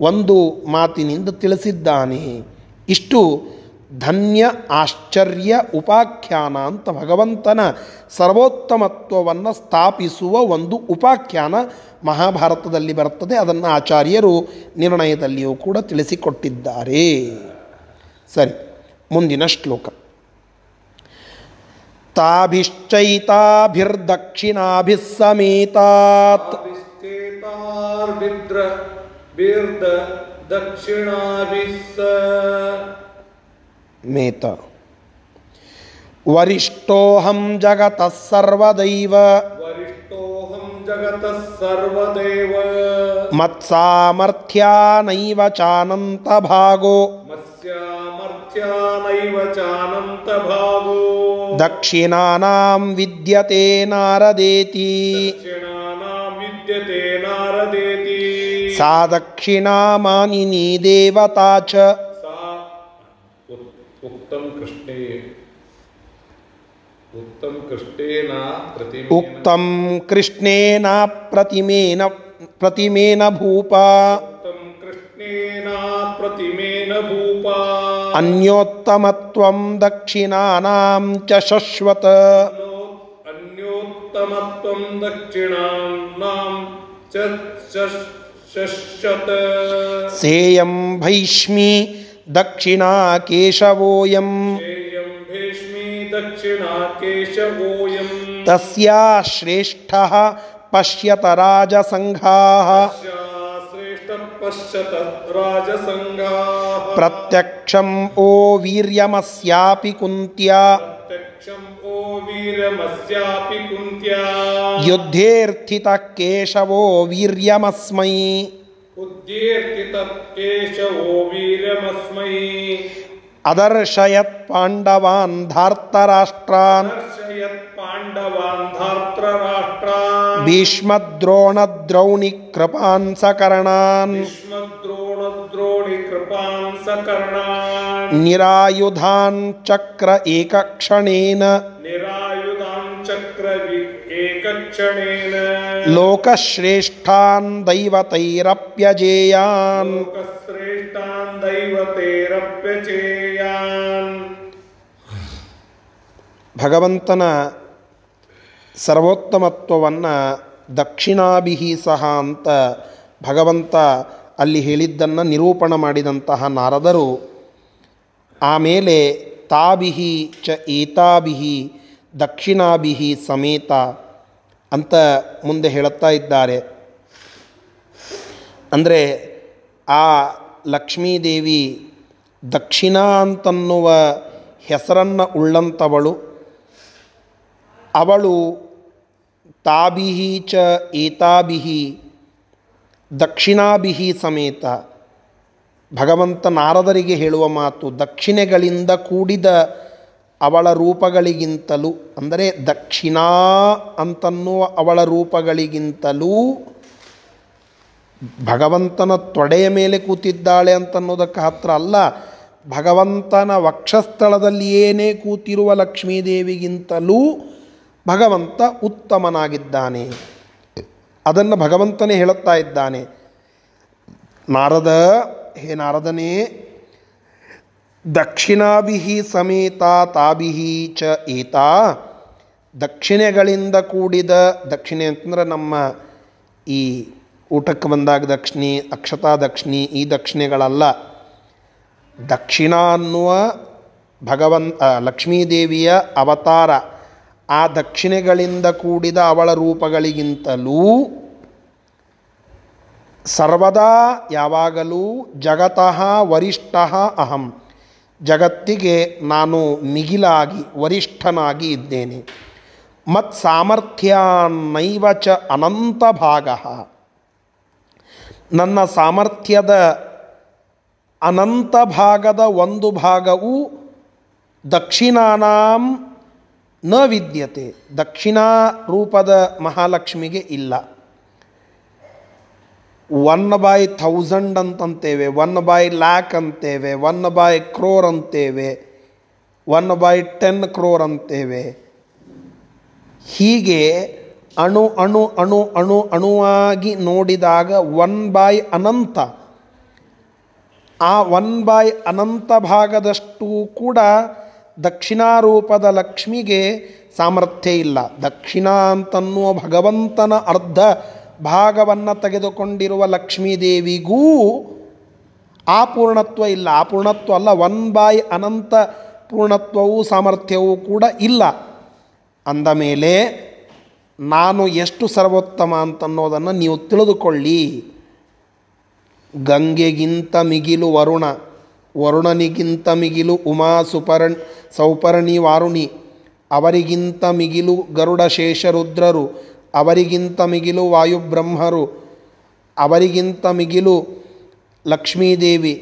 Speaker 1: ಒಂದು ಮಾತಿನಿಂದ ತಿಳಿಸಿದ್ದಾನೆ. ಇಷ್ಟು ಧನ್ಯ ಆಶ್ಚರ್ಯ ಉಪಾಖ್ಯಾನ ಅಂತ ಭಗವಂತನ ಸರ್ವೋತ್ತಮತ್ವವನ್ನು ಸ್ಥಾಪಿಸುವ ಒಂದು ಉಪಾಖ್ಯಾನ ಮಹಾಭಾರತದಲ್ಲಿ ಬರುತ್ತದೆ. ಅದನ್ನು ಆಚಾರ್ಯರು ನಿರ್ಣಯದಲ್ಲಿಯೂ ಕೂಡ ತಿಳಿಸಿಕೊಟ್ಟಿದ್ದಾರೆ. ಸರಿ, ಮುಂದಿನ ಶ್ಲೋಕ.
Speaker 2: ತಾಭಿಶ್ಚೈತಾಭಿರ್ದಕ್ಷಿಣಾಭಿಸ್ಸಮೇತಾತ್
Speaker 1: ದಕ್ಷಿಣಾಭಿಸ್ಸ मेत। वरिष्ठोहम जगत
Speaker 2: सर्वदैव। जगत सर्वदैव।
Speaker 1: मत्सामर्थ्या नैव चानंत
Speaker 2: भागो मत्स्यामर्थ्या
Speaker 1: नैव चानंत भागो
Speaker 2: दक्षिणानां विद्यते नारदेति।
Speaker 1: दक्षिणानां विद्यते नारदेति।
Speaker 2: सा देवता च। उक्तं कृष्णे। उक्तं कृष्णेन प्रतिमेन।
Speaker 1: कृष्णेन प्रतिमेन प्रतिमेन भूपा।
Speaker 2: उक्तं कृष्णेन प्रतिमेन भूपा। अन्योत्तमत्वं दक्षिणानां च शश्वत।
Speaker 1: अन्योत्तमत्वं दक्षिणानां च शश्वत।
Speaker 2: सेयं भैष्मी दक्षिणा केशवोऽयं
Speaker 1: तस्या
Speaker 2: श्रेष्ठः पश्यत राजसङ्घाः। प्रत्यक्षम् ओ वीर्यमस्यापि कुन्त्या। युद्धेऽर्थितः केशवो वीर्यमस्मै।
Speaker 1: उद्दीर्ति तत्केश वो
Speaker 2: वीरमस्मै अदर्शयत् पाण्डवान् धार्तराष्ट्रान्
Speaker 1: पाण्डवान्
Speaker 2: भीष्मद्रोणद्रौणिकृपान् सकर्णान्
Speaker 1: निरायुधान् चक्र
Speaker 2: एकक्षणेन। निरा एकक्षणेन
Speaker 1: ಲೋಕಶ್ರೇಷ್ಠಾನ್ ದೈವತೈರಪ್ಯಜೇಯಾನ್
Speaker 2: लोकश्रेष्ठान् दैवतेरप्यचेयान्
Speaker 1: ಭಗವಂತನ ಸರ್ವೋತ್ತಮತ್ವವನ್ನು ದಕ್ಷಿಣಾಭಿಹಿ ಸಹ ಅಂತ ಭಗವಂತ ಅಲ್ಲಿ ಹೇಳಿದ್ದನ್ನು ನಿರೂಪಣ ಮಾಡಿದಂತಹ ನಾರದರು ಆಮೇಲೆ ತಾಭಿಹಿ ಚ ಏತಾಭಿಹಿ ದಕ್ಷಿಣಾಭಿಹಿ ಸಮೇತ ಅಂತ ಮುಂದೆ ಹೇಳುತ್ತಾ ಇದ್ದಾರೆ. ಅಂದರೆ ಆ ಲಕ್ಷ್ಮೀದೇವಿ ದಕ್ಷಿಣ ಅಂತನ್ನುವ ಹೆಸರನ್ನು ಉಳ್ಳಂಥವಳು ಅವಳು ತಾಬಿಹಿ ಚ ಏತಾಭಿಹಿ ದಕ್ಷಿಣಾಭಿಹಿ ಸಮೇತ. ಭಗವಂತ ನಾರದರಿಗೆ ಹೇಳುವ ಮಾತು, ದಕ್ಷಿಣೆಗಳಿಂದ ಕೂಡಿದ ಅವಳ ರೂಪಗಳಿಗಿಂತಲೂ, ಅಂದರೆ ದಕ್ಷಿಣಾ ಅಂತನ್ನುವ ಅವಳ ರೂಪಗಳಿಗಿಂತಲೂ ಭಗವಂತನ ತೊಡೆಯ ಮೇಲೆ ಕೂತಿದ್ದಾಳೆ ಅಂತನ್ನೋದಕ್ಕೆ ಹತ್ರ ಅಲ್ಲ, ಭಗವಂತನ ವಕ್ಷಸ್ಥಳದಲ್ಲಿ ಏನೇ ಕೂತಿರುವ ಲಕ್ಷ್ಮೀದೇವಿಗಿಂತಲೂ ಭಗವಂತ ಉತ್ತಮನಾಗಿದ್ದಾನೆ. ಅದನ್ನು ಭಗವಂತನೇ ಹೇಳುತ್ತಾ ಇದ್ದಾನೆ. ನಾರದ, ಹೇ ನಾರದನೇ ದಕ್ಷಿಣಾಭಿ ಸಮೇತ ತಾಭಿಹಿ ಚ ಏತಾ. ದಕ್ಷಿಣೆಗಳಿಂದ ಕೂಡಿದ ದಕ್ಷಿಣೆ ಅಂತಂದ್ರೆ ನಮ್ಮ ಈ ಊಟಕ್ಕೆ ಬಂದಾಗ ದಕ್ಷಿಣಿ ಅಕ್ಷತಾ ದಕ್ಷಿಣಿ ಈ ದಕ್ಷಿಣೆಗಳಲ್ಲ. ದಕ್ಷಿಣ ಅನ್ನುವ ಭಗವನ್ ಲಕ್ಷ್ಮೀದೇವಿಯ ಅವತಾರ. ಆ ದಕ್ಷಿಣೆಗಳಿಂದ ಕೂಡಿದ ಅವಳ ರೂಪಗಳಿಗಿಂತಲೂ ಸರ್ವದಾ ಯಾವಾಗಲೂ ಜಗತಃ ವರಿಷ್ಠ ಅಹಂ. ಜಗತ್ತಿಗೆ ನಾನು ಮಿಗಿಲಾಗಿ ವರಿಷ್ಠನಾಗಿ ಇದ್ದೇನೆ. ಮತ್ ಸಾಮರ್ಥ್ಯಾನ್ನೈವ ಚ ಅನಂತ ಭಾಗ. ನನ್ನ ಸಾಮರ್ಥ್ಯದ ಅನಂತ ಭಾಗದ ಒಂದು ಭಾಗವು ದಕ್ಷಿಣಾನಾಂ ನ ವಿದ್ಯತೆ. ದಕ್ಷಿಣಾ ರೂಪದ ಮಹಾಲಕ್ಷ್ಮಿಗೆ ಇಲ್ಲ. ಒನ್ ಬೈ ಥೌಸಂಡ್ ಅಂತಂತೇವೆ ಒನ್ ಬೈ ಲ್ಯಾಕ್ ಅಂತೇವೆ ಒನ್ ಬೈ ಕ್ರೋರ್ ಅಂತೇವೆ ಒನ್ ಬೈ ಟೆನ್ ಕ್ರೋರ್ ಅಂತೇವೆ. ಹೀಗೆ ಅಣು ಅಣು ಅಣು ಅಣು, ಅಣುವಾಗಿ ನೋಡಿದಾಗ ಒನ್ ಬೈ ಅನಂತ. ಆ ಒನ್ ಬೈ ಅನಂತ ಭಾಗದಷ್ಟು ಕೂಡ ದಕ್ಷಿಣಾರೂಪದ ಲಕ್ಷ್ಮಿಗೆ ಸಾಮರ್ಥ್ಯ ಇಲ್ಲ. ದಕ್ಷಿಣ ಅಂತನ್ನುವ ಭಗವಂತನ ಅರ್ಧ ಭಾಗವನ್ನು ತೆಗೆದುಕೊಂಡಿರುವ ಲಕ್ಷ್ಮೀದೇವಿಗೂ ಆ ಪೂರ್ಣತ್ವ ಇಲ್ಲ. ಆ ಪೂರ್ಣತ್ವ ಅಲ್ಲ ಒನ್ ಬಾಯ್ ಅನಂತ ಪೂರ್ಣತ್ವವೂ ಸಾಮರ್ಥ್ಯವೂ ಕೂಡ ಇಲ್ಲ. ಅಂದ ಮೇಲೆ, ನಾನು ಎಷ್ಟು ಸರ್ವೋತ್ತಮ ಅಂತನ್ನೋದನ್ನು ನೀವು ತಿಳಿದುಕೊಳ್ಳಿ. ಗಂಗೆಗಿಂತ ಮಿಗಿಲು ವರುಣ, ವರುಣನಿಗಿಂತ ಮಿಗಿಲು ಉಮಾ ಸುಪರ್ಣ, ಸೌಪರ್ಣಿ ವಾರುಣಿ, ಅವರಿಗಿಂತ ಮಿಗಿಲು ಗರುಡ ಶೇಷರುದ್ರರು ಅವರಿಗಿಂತ ಮಿಗಿಲು ವಾಯುಬ್ರಹ್ಮರು ಅವರಿಗಿಂತ ಮಿಗಿಲು ಲಕ್ಷ್ಮೀದೇವಿ,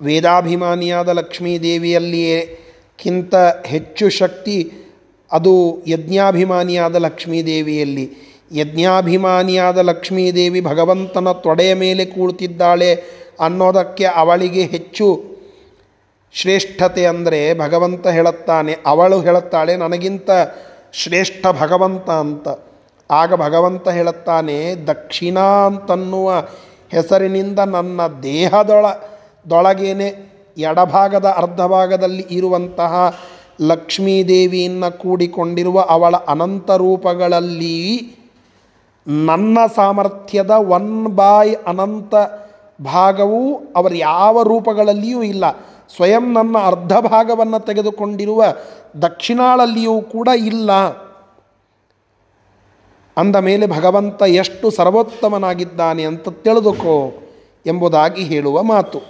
Speaker 1: ವೇದಾಭಿಮಾನಿಯಾದ ಲಕ್ಷ್ಮೀದೇವಿಯಲ್ಲಿಯೇ ಕಿಂತ ಹೆಚ್ಚು ಶಕ್ತಿ ಅದು ಯಜ್ಞಾಭಿಮಾನಿಯಾದ ಲಕ್ಷ್ಮೀದೇವಿಯಲ್ಲಿ. ಯಜ್ಞಾಭಿಮಾನಿಯಾದ ಲಕ್ಷ್ಮೀದೇವಿ ಭಗವಂತನ ತೊಡೆಯ ಮೇಲೆ ಕೂಳ್ತಿದ್ದಾಳೆ ಅನ್ನೋದಕ್ಕೆ ಅವಳಿಗೆ ಹೆಚ್ಚು ಶ್ರೇಷ್ಠತೆ ಅಂದರೆ ಭಗವಂತ ಹೇಳುತ್ತಾನೆ, ಅವಳು ಹೇಳುತ್ತಾಳೆ, ನನಗಿಂತ ಶ್ರೇಷ್ಠ ಭಗವಂತ ಅಂತ. ಆಗ ಭಗವಂತ ಹೇಳುತ್ತಾನೆ ದಕ್ಷಿಣ ಅಂತನ್ನುವ ಹೆಸರಿನಿಂದ ನನ್ನ ದೇಹದೊಳ, ದೊಳಗೇನೆ ಎಡಭಾಗದ ಅರ್ಧ ಭಾಗದಲ್ಲಿ ಇರುವಂತಹ ಲಕ್ಷ್ಮೀದೇವಿಯನ್ನು ಕೂಡಿಕೊಂಡಿರುವ ಅವಳ ಅನಂತ ರೂಪಗಳಲ್ಲಿ ನನ್ನ ಸಾಮರ್ಥ್ಯದ ಒನ್ ಬಾಯ್ ಅನಂತ ಭಾಗವು ಅವರ ಯಾವ ರೂಪಗಳಲ್ಲಿಯೂ ಇಲ್ಲ. ಸ್ವಯಂ ನನ್ನ ಅರ್ಧ ಭಾಗವನ್ನು ತೆಗೆದುಕೊಂಡಿರುವ ದಕ್ಷಿಣಾಳಲ್ಲಿಯೂ ಕೂಡ ಇಲ್ಲ. ಅಂದ ಮೇಲೆ ಭಗವಂತ ಎಷ್ಟು ಸರ್ವೋತ್ತಮನಾಗಿದ್ದಾನೆ ಅಂತ ತಿಳಿದುಕೋ ಎಂಬುದಾಗಿ ಹೇಳುವ ಮಾತು.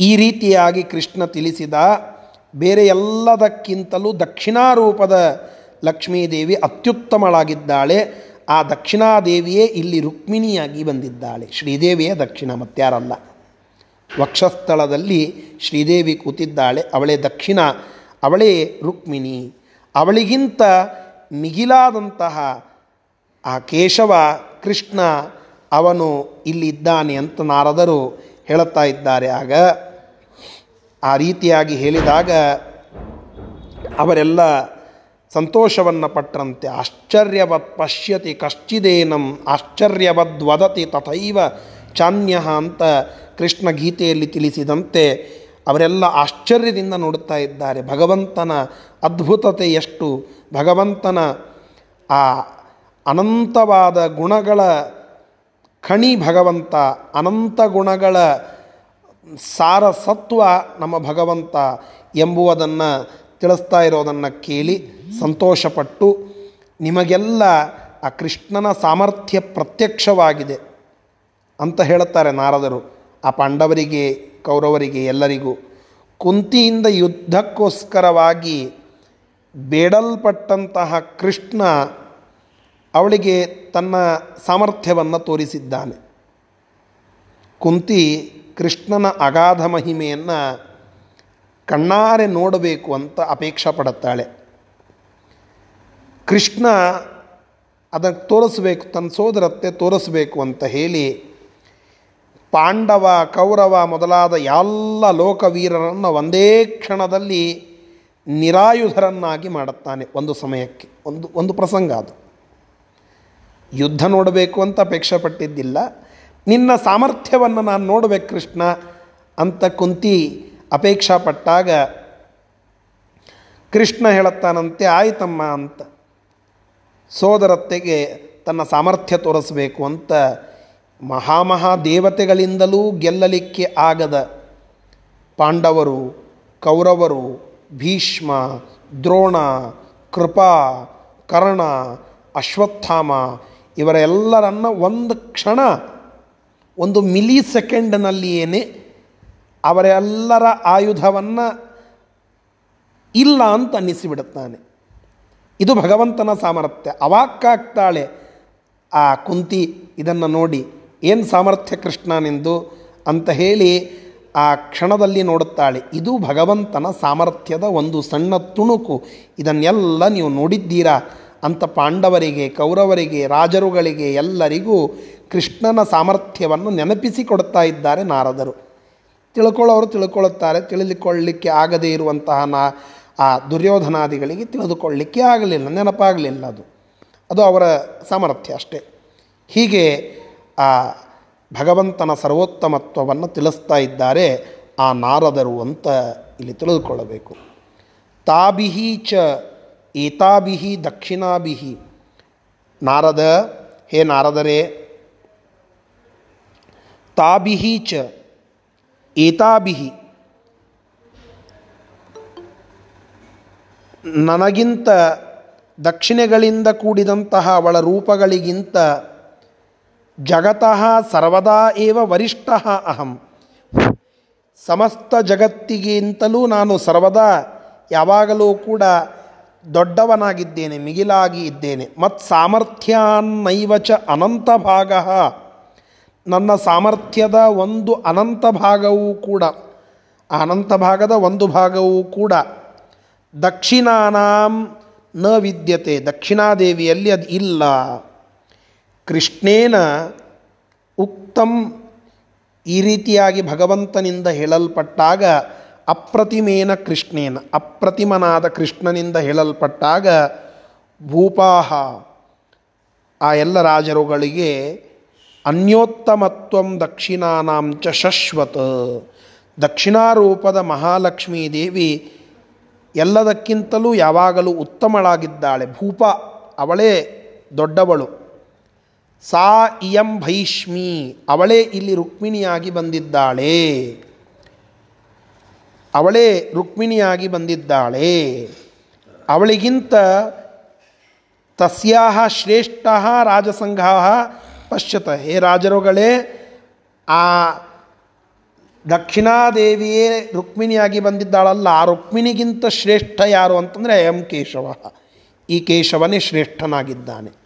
Speaker 1: ಈ ರೀತಿಯಾಗಿ ಕೃಷ್ಣ ತಿಳಿಸಿದ ಬೇರೆ ಎಲ್ಲದಕ್ಕಿಂತಲೂ ದಕ್ಷಿಣಾರೂಪದ ಲಕ್ಷ್ಮೀದೇವಿ ಅತ್ಯುತ್ತಮಳಾಗಿದ್ದಾಳೆ. ಆ ದಕ್ಷಿಣಾದೇವಿಯೇ ಇಲ್ಲಿ ರುಕ್ಮಿಣಿಯಾಗಿ ಬಂದಿದ್ದಾಳೆ. ಶ್ರೀದೇವಿಯೇ ದಕ್ಷಿಣ ಮತ್ಯಾರಲ್ಲ ವಕ್ಷಸ್ಥಳದಲ್ಲಿ ಶ್ರೀದೇವಿ ಕೂತಿದ್ದಾಳೆ. ಅವಳೇ ದಕ್ಷಿಣ, ಅವಳೇ ರುಕ್ಮಿಣಿ. ಅವಳಿಗಿಂತ ಮಿಗಿಲಾದಂತಹ ಆ ಕೇಶವ ಕೃಷ್ಣ ಅವನು ಇಲ್ಲಿದ್ದಾನೆ ಅಂತ ನಾರದರು ಹೇಳುತ್ತಾ ಇದ್ದಾರೆ. ಆಗ ಆ ರೀತಿಯಾಗಿ ಹೇಳಿದಾಗ ಅವರೆಲ್ಲ ಸಂತೋಷವನ್ನು ಪಟ್ಟರಂತೆ ಆಶ್ಚರ್ಯವತ್ ಪಶ್ಯತಿ ಕಶ್ಚಿದೇನಂ, ಆಶ್ಚರ್ಯವದ್ ವದತಿ ತಥೈವ ಚಾನ್ಯ ಅಂತ ಕೃಷ್ಣ ಗೀತೆಯಲ್ಲಿ ತಿಳಿಸಿದಂತೆ ಅವರೆಲ್ಲ ಆಶ್ಚರ್ಯದಿಂದ ನೋಡುತ್ತಾ ಇದ್ದಾರೆ. ಭಗವಂತನ ಅದ್ಭುತತೆ ಎಷ್ಟು ಭಗವಂತನ ಆ ಅನಂತವಾದ ಗುಣಗಳ ಖಣಿ ಭಗವಂತ, ಅನಂತ ಗುಣಗಳ ಸಾರಸತ್ವ ನಮ್ಮ ಭಗವಂತ ಎಂಬುವುದನ್ನು ತಿಳಿಸ್ತಾ ಇರೋದನ್ನು ಕೇಳಿ ಸಂತೋಷಪಟ್ಟು ನಿಮಗೆಲ್ಲ ಆ ಕೃಷ್ಣನ ಸಾಮರ್ಥ್ಯ ಪ್ರತ್ಯಕ್ಷವಾಗಿದೆ ಅಂತ ಹೇಳುತ್ತಾರೆ ನಾರದರು. ಆ ಪಾಂಡವರಿಗೆ, ಕೌರವರಿಗೆ ಎಲ್ಲರಿಗೂ ಕುಂತಿಯಿಂದ ಯುದ್ಧಕ್ಕೋಸ್ಕರವಾಗಿ ಬೇಡಲ್ಪಟ್ಟಂತಹ ಕೃಷ್ಣ ಅವಳಿಗೆ ತನ್ನ ಸಾಮರ್ಥ್ಯವನ್ನು ತೋರಿಸಿದ್ದಾನೆ. ಕುಂತಿ ಕೃಷ್ಣನ ಅಗಾಧ ಮಹಿಮೆಯನ್ನು ಕಣ್ಣಾರೆ ನೋಡಬೇಕು ಅಂತ ಅಪೇಕ್ಷೆ ಪಡುತ್ತಾಳೆ. ಕೃಷ್ಣ ಅದಕ್ಕೆ ತೋರಿಸ್ಬೇಕು, ತನ್ನ ಸೋದರತ್ತೆ ತೋರಿಸ್ಬೇಕು ಅಂತ ಹೇಳಿ ಪಾಂಡವ, ಕೌರವ ಮೊದಲಾದ ಎಲ್ಲ ಲೋಕವೀರರನ್ನು ಒಂದೇ ಕ್ಷಣದಲ್ಲಿ ನಿರಾಯುಧರನ್ನಾಗಿ ಮಾಡುತ್ತಾನೆ ಒಂದು ಸಮಯಕ್ಕೆ. ಒಂದು ಒಂದು ಪ್ರಸಂಗ ಅದು. ಯುದ್ಧ ನೋಡಬೇಕು ಅಂತ ಅಪೇಕ್ಷೆ ಪಟ್ಟಿದ್ದಿಲ್ಲ. ನಿನ್ನ ಸಾಮರ್ಥ್ಯವನ್ನು ನಾನು ನೋಡಬೇಕು ಕೃಷ್ಣ ಅಂತ ಕುಂತಿ ಅಪೇಕ್ಷಾ ಪಟ್ಟಾಗ ಕೃಷ್ಣ ಹೇಳುತ್ತಾನಂತೆ, ಆಯಿತಮ್ಮ ಅಂತ. ಸೋದರತ್ತೆಗೆ ತನ್ನ ಸಾಮರ್ಥ್ಯ ತೋರಿಸಬೇಕು ಅಂತ ಮಹಾಮಹಾ ದೇವತೆಗಳಿಂದಲೂ ಗೆಲ್ಲಲಿಕ್ಕೆ ಆಗದ ಪಾಂಡವರು, ಕೌರವರು ಭೀಷ್ಮ, ದ್ರೋಣ, ಕೃಪಾ, ಕರ್ಣ, ಅಶ್ವತ್ಥಾಮ ಇವರೆಲ್ಲರನ್ನ ಒಂದು ಕ್ಷಣ, ಒಂದು ಮಿಲಿ ಸೆಕೆಂಡ್ನಲ್ಲಿಯೇ ಅವರೆಲ್ಲರ ಆಯುಧವನ್ನು ಇಲ್ಲ ಅಂತ ಅನ್ನಿಸಿಬಿಡುತ್ತಾನೆ. ಇದು ಭಗವಂತನ ಸಾಮರ್ಥ್ಯ. ಅವಾಕ್ಕಾಗ್ತಾಳೆ ಆ ಕುಂತಿ ಇದನ್ನು ನೋಡಿ, ಏನು ಸಾಮರ್ಥ್ಯ ಕೃಷ್ಣನೆಂದು? ಅಂತ ಹೇಳಿ ಆ ಕ್ಷಣದಲ್ಲಿ ನೋಡುತ್ತಾಳೆ. ಇದು ಭಗವಂತನ ಸಾಮರ್ಥ್ಯದ ಒಂದು ಸಣ್ಣ ತುಣುಕು. ಇದನ್ನೆಲ್ಲ ನೀವು ನೋಡಿದ್ದೀರಾ? ಅಂತ ಪಾಂಡವರಿಗೆ, ಕೌರವರಿಗೆ, ರಾಜರುಗಳಿಗೆ ಎಲ್ಲರಿಗೂ ಕೃಷ್ಣನ ಸಾಮರ್ಥ್ಯವನ್ನು ನೆನಪಿಸಿಕೊಡ್ತಾ ಇದ್ದಾರೆ ನಾರದರು. ತಿಳ್ಕೊಳ್ಳೋರು ತಿಳ್ಕೊಳ್ಳುತ್ತಾರೆ. ತಿಳಿದುಕೊಳ್ಳಲಿಕ್ಕೆ ಆಗದೇ ಇರುವಂತಹ ನಾ, ಆ ದುರ್ಯೋಧನಾದಿಗಳಿಗೆ ತಿಳಿದುಕೊಳ್ಳಲಿಕ್ಕೆ ಆಗಲಿಲ್ಲ, ನೆನಪಾಗಲಿಲ್ಲ ಅದು. ಅದು ಅವರ ಸಾಮರ್ಥ್ಯ ಅಷ್ಟೇ. ಹೀಗೆ, ಆ ಭಗವಂತನ ಸರ್ವೋತ್ತಮತ್ವವನ್ನು ತಿಳಿಸ್ತಾ ಇದ್ದಾರೆ ಆ ನಾರದರು ಅಂತ ಇಲ್ಲಿ ತಿಳಿದುಕೊಳ್ಳಬೇಕು. ತಾಬಿಹಿ ಚ ಏತಾಬಿಹಿ ದಕ್ಷಿಣಾಬಿಹಿ. ನಾರದ, ಹೇ ನಾರದರೇ, ತಾಬಿಹಿ ಚ ಏತಾಬಿಹಿ. ನನಗಿಂತ ದಕ್ಷಿಣೆಗಳಿಂದ ಕೂಡಿದಂತಹ ಅವಳ ರೂಪಗಳಿಗಿಂತ ಜಗತಃ ಸರ್ವದಾ ಏವ ವರಿಷ್ಠ ಅಹಂ. ಸಮಸ್ತ ಜಗತ್ತಿಗಿಂತಲೂ ನಾನು ಸರ್ವದಾ, ಯಾವಾಗಲೂ ಕೂಡ ದೊಡ್ಡವನಾಗಿದ್ದೇನೆ, ಮಿಗಿಲಾಗಿ ಇದ್ದೇನೆ. ಮತ್ತು ಸಾಮರ್ಥ್ಯಾನ್ನೈವ ಚ ಅನಂತ ಭಾಗ. ನನ್ನ ಸಾಮರ್ಥ್ಯದ ಒಂದು ಅನಂತ ಭಾಗವೂ ಕೂಡ, ಅನಂತ ಭಾಗದ ಒಂದು ಭಾಗವೂ ಕೂಡ ದಕ್ಷಿಣಾನಾಂ ನ ವಿದ್ಯತೆ, ದಕ್ಷಿಣಾದೇವಿಯಲ್ಲಿ ಅದು ಇಲ್ಲ. ಕೃಷ್ಣೇನ ಉಕ್ತಂ ಈ ರೀತಿಯಾಗಿ ಭಗವಂತನಿಂದ ಹೇಳಲ್ಪಟ್ಟಾಗ ಅಪ್ರತಿಮೇನ ಕೃಷ್ಣೇನ, ಅಪ್ರತಿಮನಾದ ಕೃಷ್ಣನಿಂದ ಹೇಳಲ್ಪಟ್ಟಾಗ ಭೂಪಾಹ, ಆ ಎಲ್ಲ ರಾಜರುಗಳಿಗೆ ಅನ್ಯೋತ್ತಮತ್ವಂ ದಕ್ಷಿಣಾನಾಂಚ ಶಶ್ವತ್. ದಕ್ಷಿಣಾರೂಪದ ಮಹಾಲಕ್ಷ್ಮೀ ದೇವಿ ಎಲ್ಲದಕ್ಕಿಂತಲೂ ಯಾವಾಗಲೂ ಉತ್ತಮಳಾಗಿದ್ದಾಳೆ. ಭೂಪ ಅವಳೇ ದೊಡ್ಡವಳು. ಸಾ ಇಯಂ ಭೈಷ್ಮಿ, ಅವಳೇ ಇಲ್ಲಿ ರುಕ್ಮಿಣಿಯಾಗಿ ಬಂದಿದ್ದಾಳೆ. ಅವಳೇ ರುಕ್ಮಿಣಿಯಾಗಿ ಬಂದಿದ್ದಾಳೆ. ಅವಳಿಗಿಂತ ತಸ್ಯಾಹ ಶ್ರೇಷ್ಠ ರಾಜಸಂಘ ಪಶ್ಯತ. ಹೇ ರಾಜರುಗಳೇ, ಆ ದಕ್ಷಿಣಾದೇವಿಯೇ ರುಕ್ಮಿಣಿಯಾಗಿ ಬಂದಿದ್ದಾಳಲ್ಲ, ಆ ರುಕ್ಮಿಣಿಗಿಂತ ಶ್ರೇಷ್ಠ ಯಾರು ಅಂತಂದರೆ ಅಯಂ ಕೇಶವ. ಈ ಕೇಶವನೇ ಶ್ರೇಷ್ಠನಾಗಿದ್ದಾನೆ.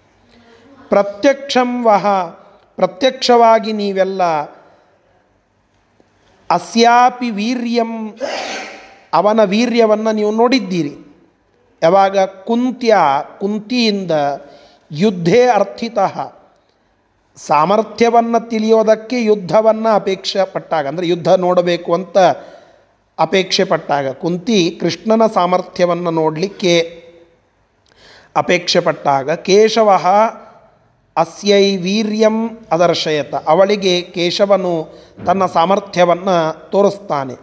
Speaker 1: ಪ್ರತ್ಯಕ್ಷಂ ವಹ. ಪ್ರತ್ಯಕ್ಷವಾಗಿ ನೀವೆಲ್ಲ ಅಸ್ಯಾಪಿ ವೀರ್ಯಂ. ಅವನ ವೀರ್ಯವನ್ನು ನೀವು ನೋಡಿದ್ದೀರಿ. ಯಾವಾಗ ಕುಂತ್ಯ, ಕುಂತಿಯಿಂದ ಯುದ್ಧೇ ಅರ್ಥಿತಃ. ಸಾಮರ್ಥ್ಯವನ್ನು ತಿಳಿಯೋದಕ್ಕೆ ಯುದ್ಧವನ್ನು ಅಪೇಕ್ಷೆ ಪಟ್ಟಾಗ ಅಂದರೆ ಯುದ್ಧ ನೋಡಬೇಕು ಅಂತ ಅಪೇಕ್ಷೆ ಪಟ್ಟಾಗ ಕುಂತಿ ಕೃಷ್ಣನ ಸಾಮರ್ಥ್ಯವನ್ನು ನೋಡಲಿಕ್ಕೆ ಅಪೇಕ್ಷೆ ಪಟ್ಟಾಗ ಕೇಶವ ಅಸ್ಯೈ ವೀರ್ಯಂ ಅದರ್ಶಯತ. ಅವಳಿಗೆ ಕೇಶವನು ತನ್ನ ಸಾಮರ್ಥ್ಯವನ್ನು ತೋರಿಸ್ತಾನೆ.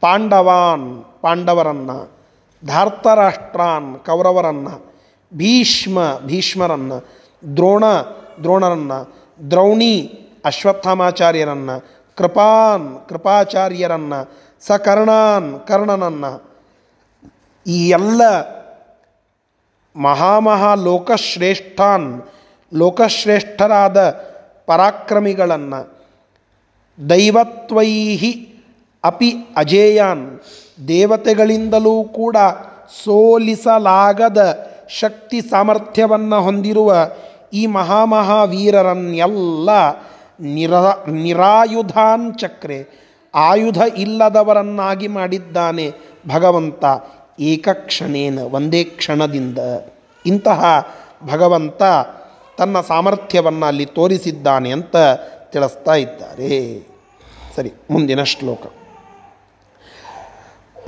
Speaker 1: ಪಾಂಡವಾನ್, ಪಾಂಡವರನ್ನು, ಧಾರ್ತರಾಷ್ಟ್ರಾನ್, ಕೌರವರನ್ನು, ಭೀಷ್ಮ, ಭೀಷ್ಮರನ್ನು, ದ್ರೋಣ, ದ್ರೋಣರನ್ನು, ದ್ರೌಣಿ, ಅಶ್ವತ್ಥಾಮಾಚಾರ್ಯರನ್ನು, ಕೃಪಾನ್, ಕೃಪಾಚಾರ್ಯರನ್ನು, ಸಕರ್ಣಾನ್, ಕರ್ಣನನ್ನು. ಈ ಎಲ್ಲ ಮಹಾಮಹಾ ಲೋಕಶ್ರೇಷ್ಠಾನ್ ಲೋಕಶ್ರೇಷ್ಠರಾದ ಪರಾಕ್ರಮಿಗಳನ್ನು ದೈವತ್ವೈಹಿ ಅಪಿ ಅಜೇಯಾನ್ ದೇವತೆಗಳಿಂದಲೂ ಕೂಡ ಸೋಲಿಸಲಾಗದ ಶಕ್ತಿ ಸಾಮರ್ಥ್ಯವನ್ನು ಹೊಂದಿರುವ ಈ ಮಹಾಮಹಾವೀರರನ್ನೆಲ್ಲ ನಿರ ನಿರಾಯುಧಾನ್ ಚಕ್ರೆ ಆಯುಧ ಇಲ್ಲದವರನ್ನಾಗಿ ಮಾಡಿದ್ದಾನೆ ಭಗವಂತ. ಏಕಕ್ಷಣೇನ, ಒಂದೇ ಕ್ಷಣದಿಂದ. ಇಂತಹ ಭಗವಂತ ತನ್ನ ಸಾಮರ್ಥ್ಯವನ್ನು ಅಲ್ಲಿ ತೋರಿಸಿದ್ದಾನೆ ಅಂತ ತಿಳಿಸ್ತಾ ಇದ್ದಾರೆ. ಸರಿ ಮುಂದಿನ ಶ್ಲೋಕ.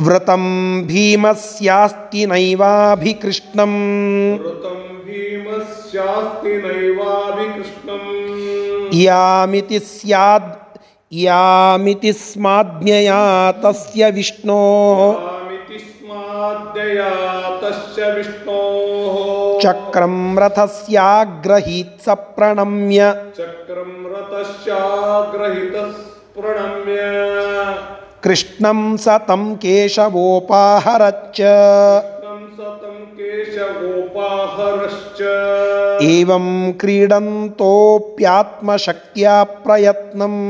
Speaker 1: ವ್ರತಂ ಭೀಮಸ್ಯಾಸ್ತಿ ನೈವಾಭಿಕೃಷ್ಣಂ.
Speaker 2: ಭೀಮಸ್ಯಾಸ್ತಿ ನೈವಾಭಿಕೃಷ್ಣಂ.
Speaker 1: ಯಾಮಿತಿ ಸ್ಯಾದ್ ಯಾಮಿತಿ ಸ್ಮಾಜ್ಞಯಾ ತಸ್ಯ ವಿಷ್ಣೋ.
Speaker 2: ಸ್ಮಾದ್ಯಯ तस्य विष्णोः। चक्रं रथस्याग्रहीत् स प्रणम्य
Speaker 1: चक्रम रथस्याग्रहीतः प्रणम्य
Speaker 2: कृष्णं सतं
Speaker 1: केशवोपाहरच्च एवं क्रीडन्तोऽप्यात्मशक्त्या
Speaker 2: प्रयत्नम्।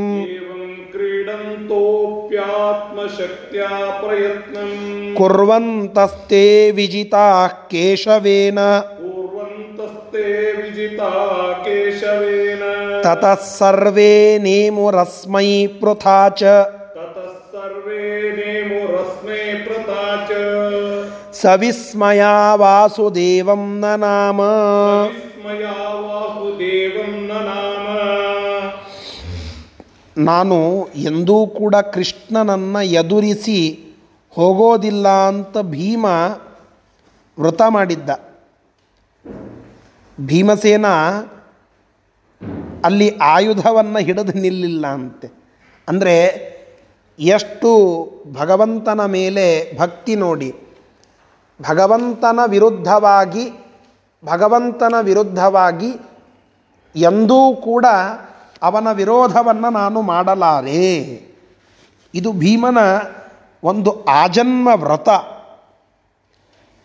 Speaker 2: क्रीडन्तोऽप्यात्मशक्त्या प्रयत्नम्।
Speaker 1: कुर्वन्तस्ते विजिताः केशवेन।
Speaker 2: कुर्वन्तस्ते विजिताः केशवेन।
Speaker 1: ततः सर्वे नेमुरस्मै पृथा च।
Speaker 2: ततः सर्वे नेमुरस्मै पृथा च।
Speaker 1: सविस्मया वासुदेवं न नाम
Speaker 2: सविस्मया वासुदेवं न नाम
Speaker 1: ನಾನು ಎಂದೂ ಕೂಡ ಕೃಷ್ಣನನ್ನು ಎದುರಿಸಿ ಹೋಗೋದಿಲ್ಲ ಅಂತ ಭೀಮ ವ್ರತ ಮಾಡಿದ್ದ. ಭೀಮಸೇನ ಅಲ್ಲಿ ಆಯುಧವನ್ನು ಹಿಡಿದು ನಿಲ್ಲಿಲ್ಲ ಅಂತೆ. ಅಂದರೆ ಎಷ್ಟು ಭಗವಂತನ ಮೇಲೆ ಭಕ್ತಿ ನೋಡಿ, ಭಗವಂತನ ವಿರುದ್ಧವಾಗಿ ಭಗವಂತನ ವಿರುದ್ಧವಾಗಿ ಎಂದೂ ಕೂಡ ಅವನ ವಿರೋಧವನ್ನು ನಾನು ಮಾಡಲಾರೆ. ಇದು ಭೀಮನ ಒಂದು ಆಜನ್ಮ ವ್ರತ.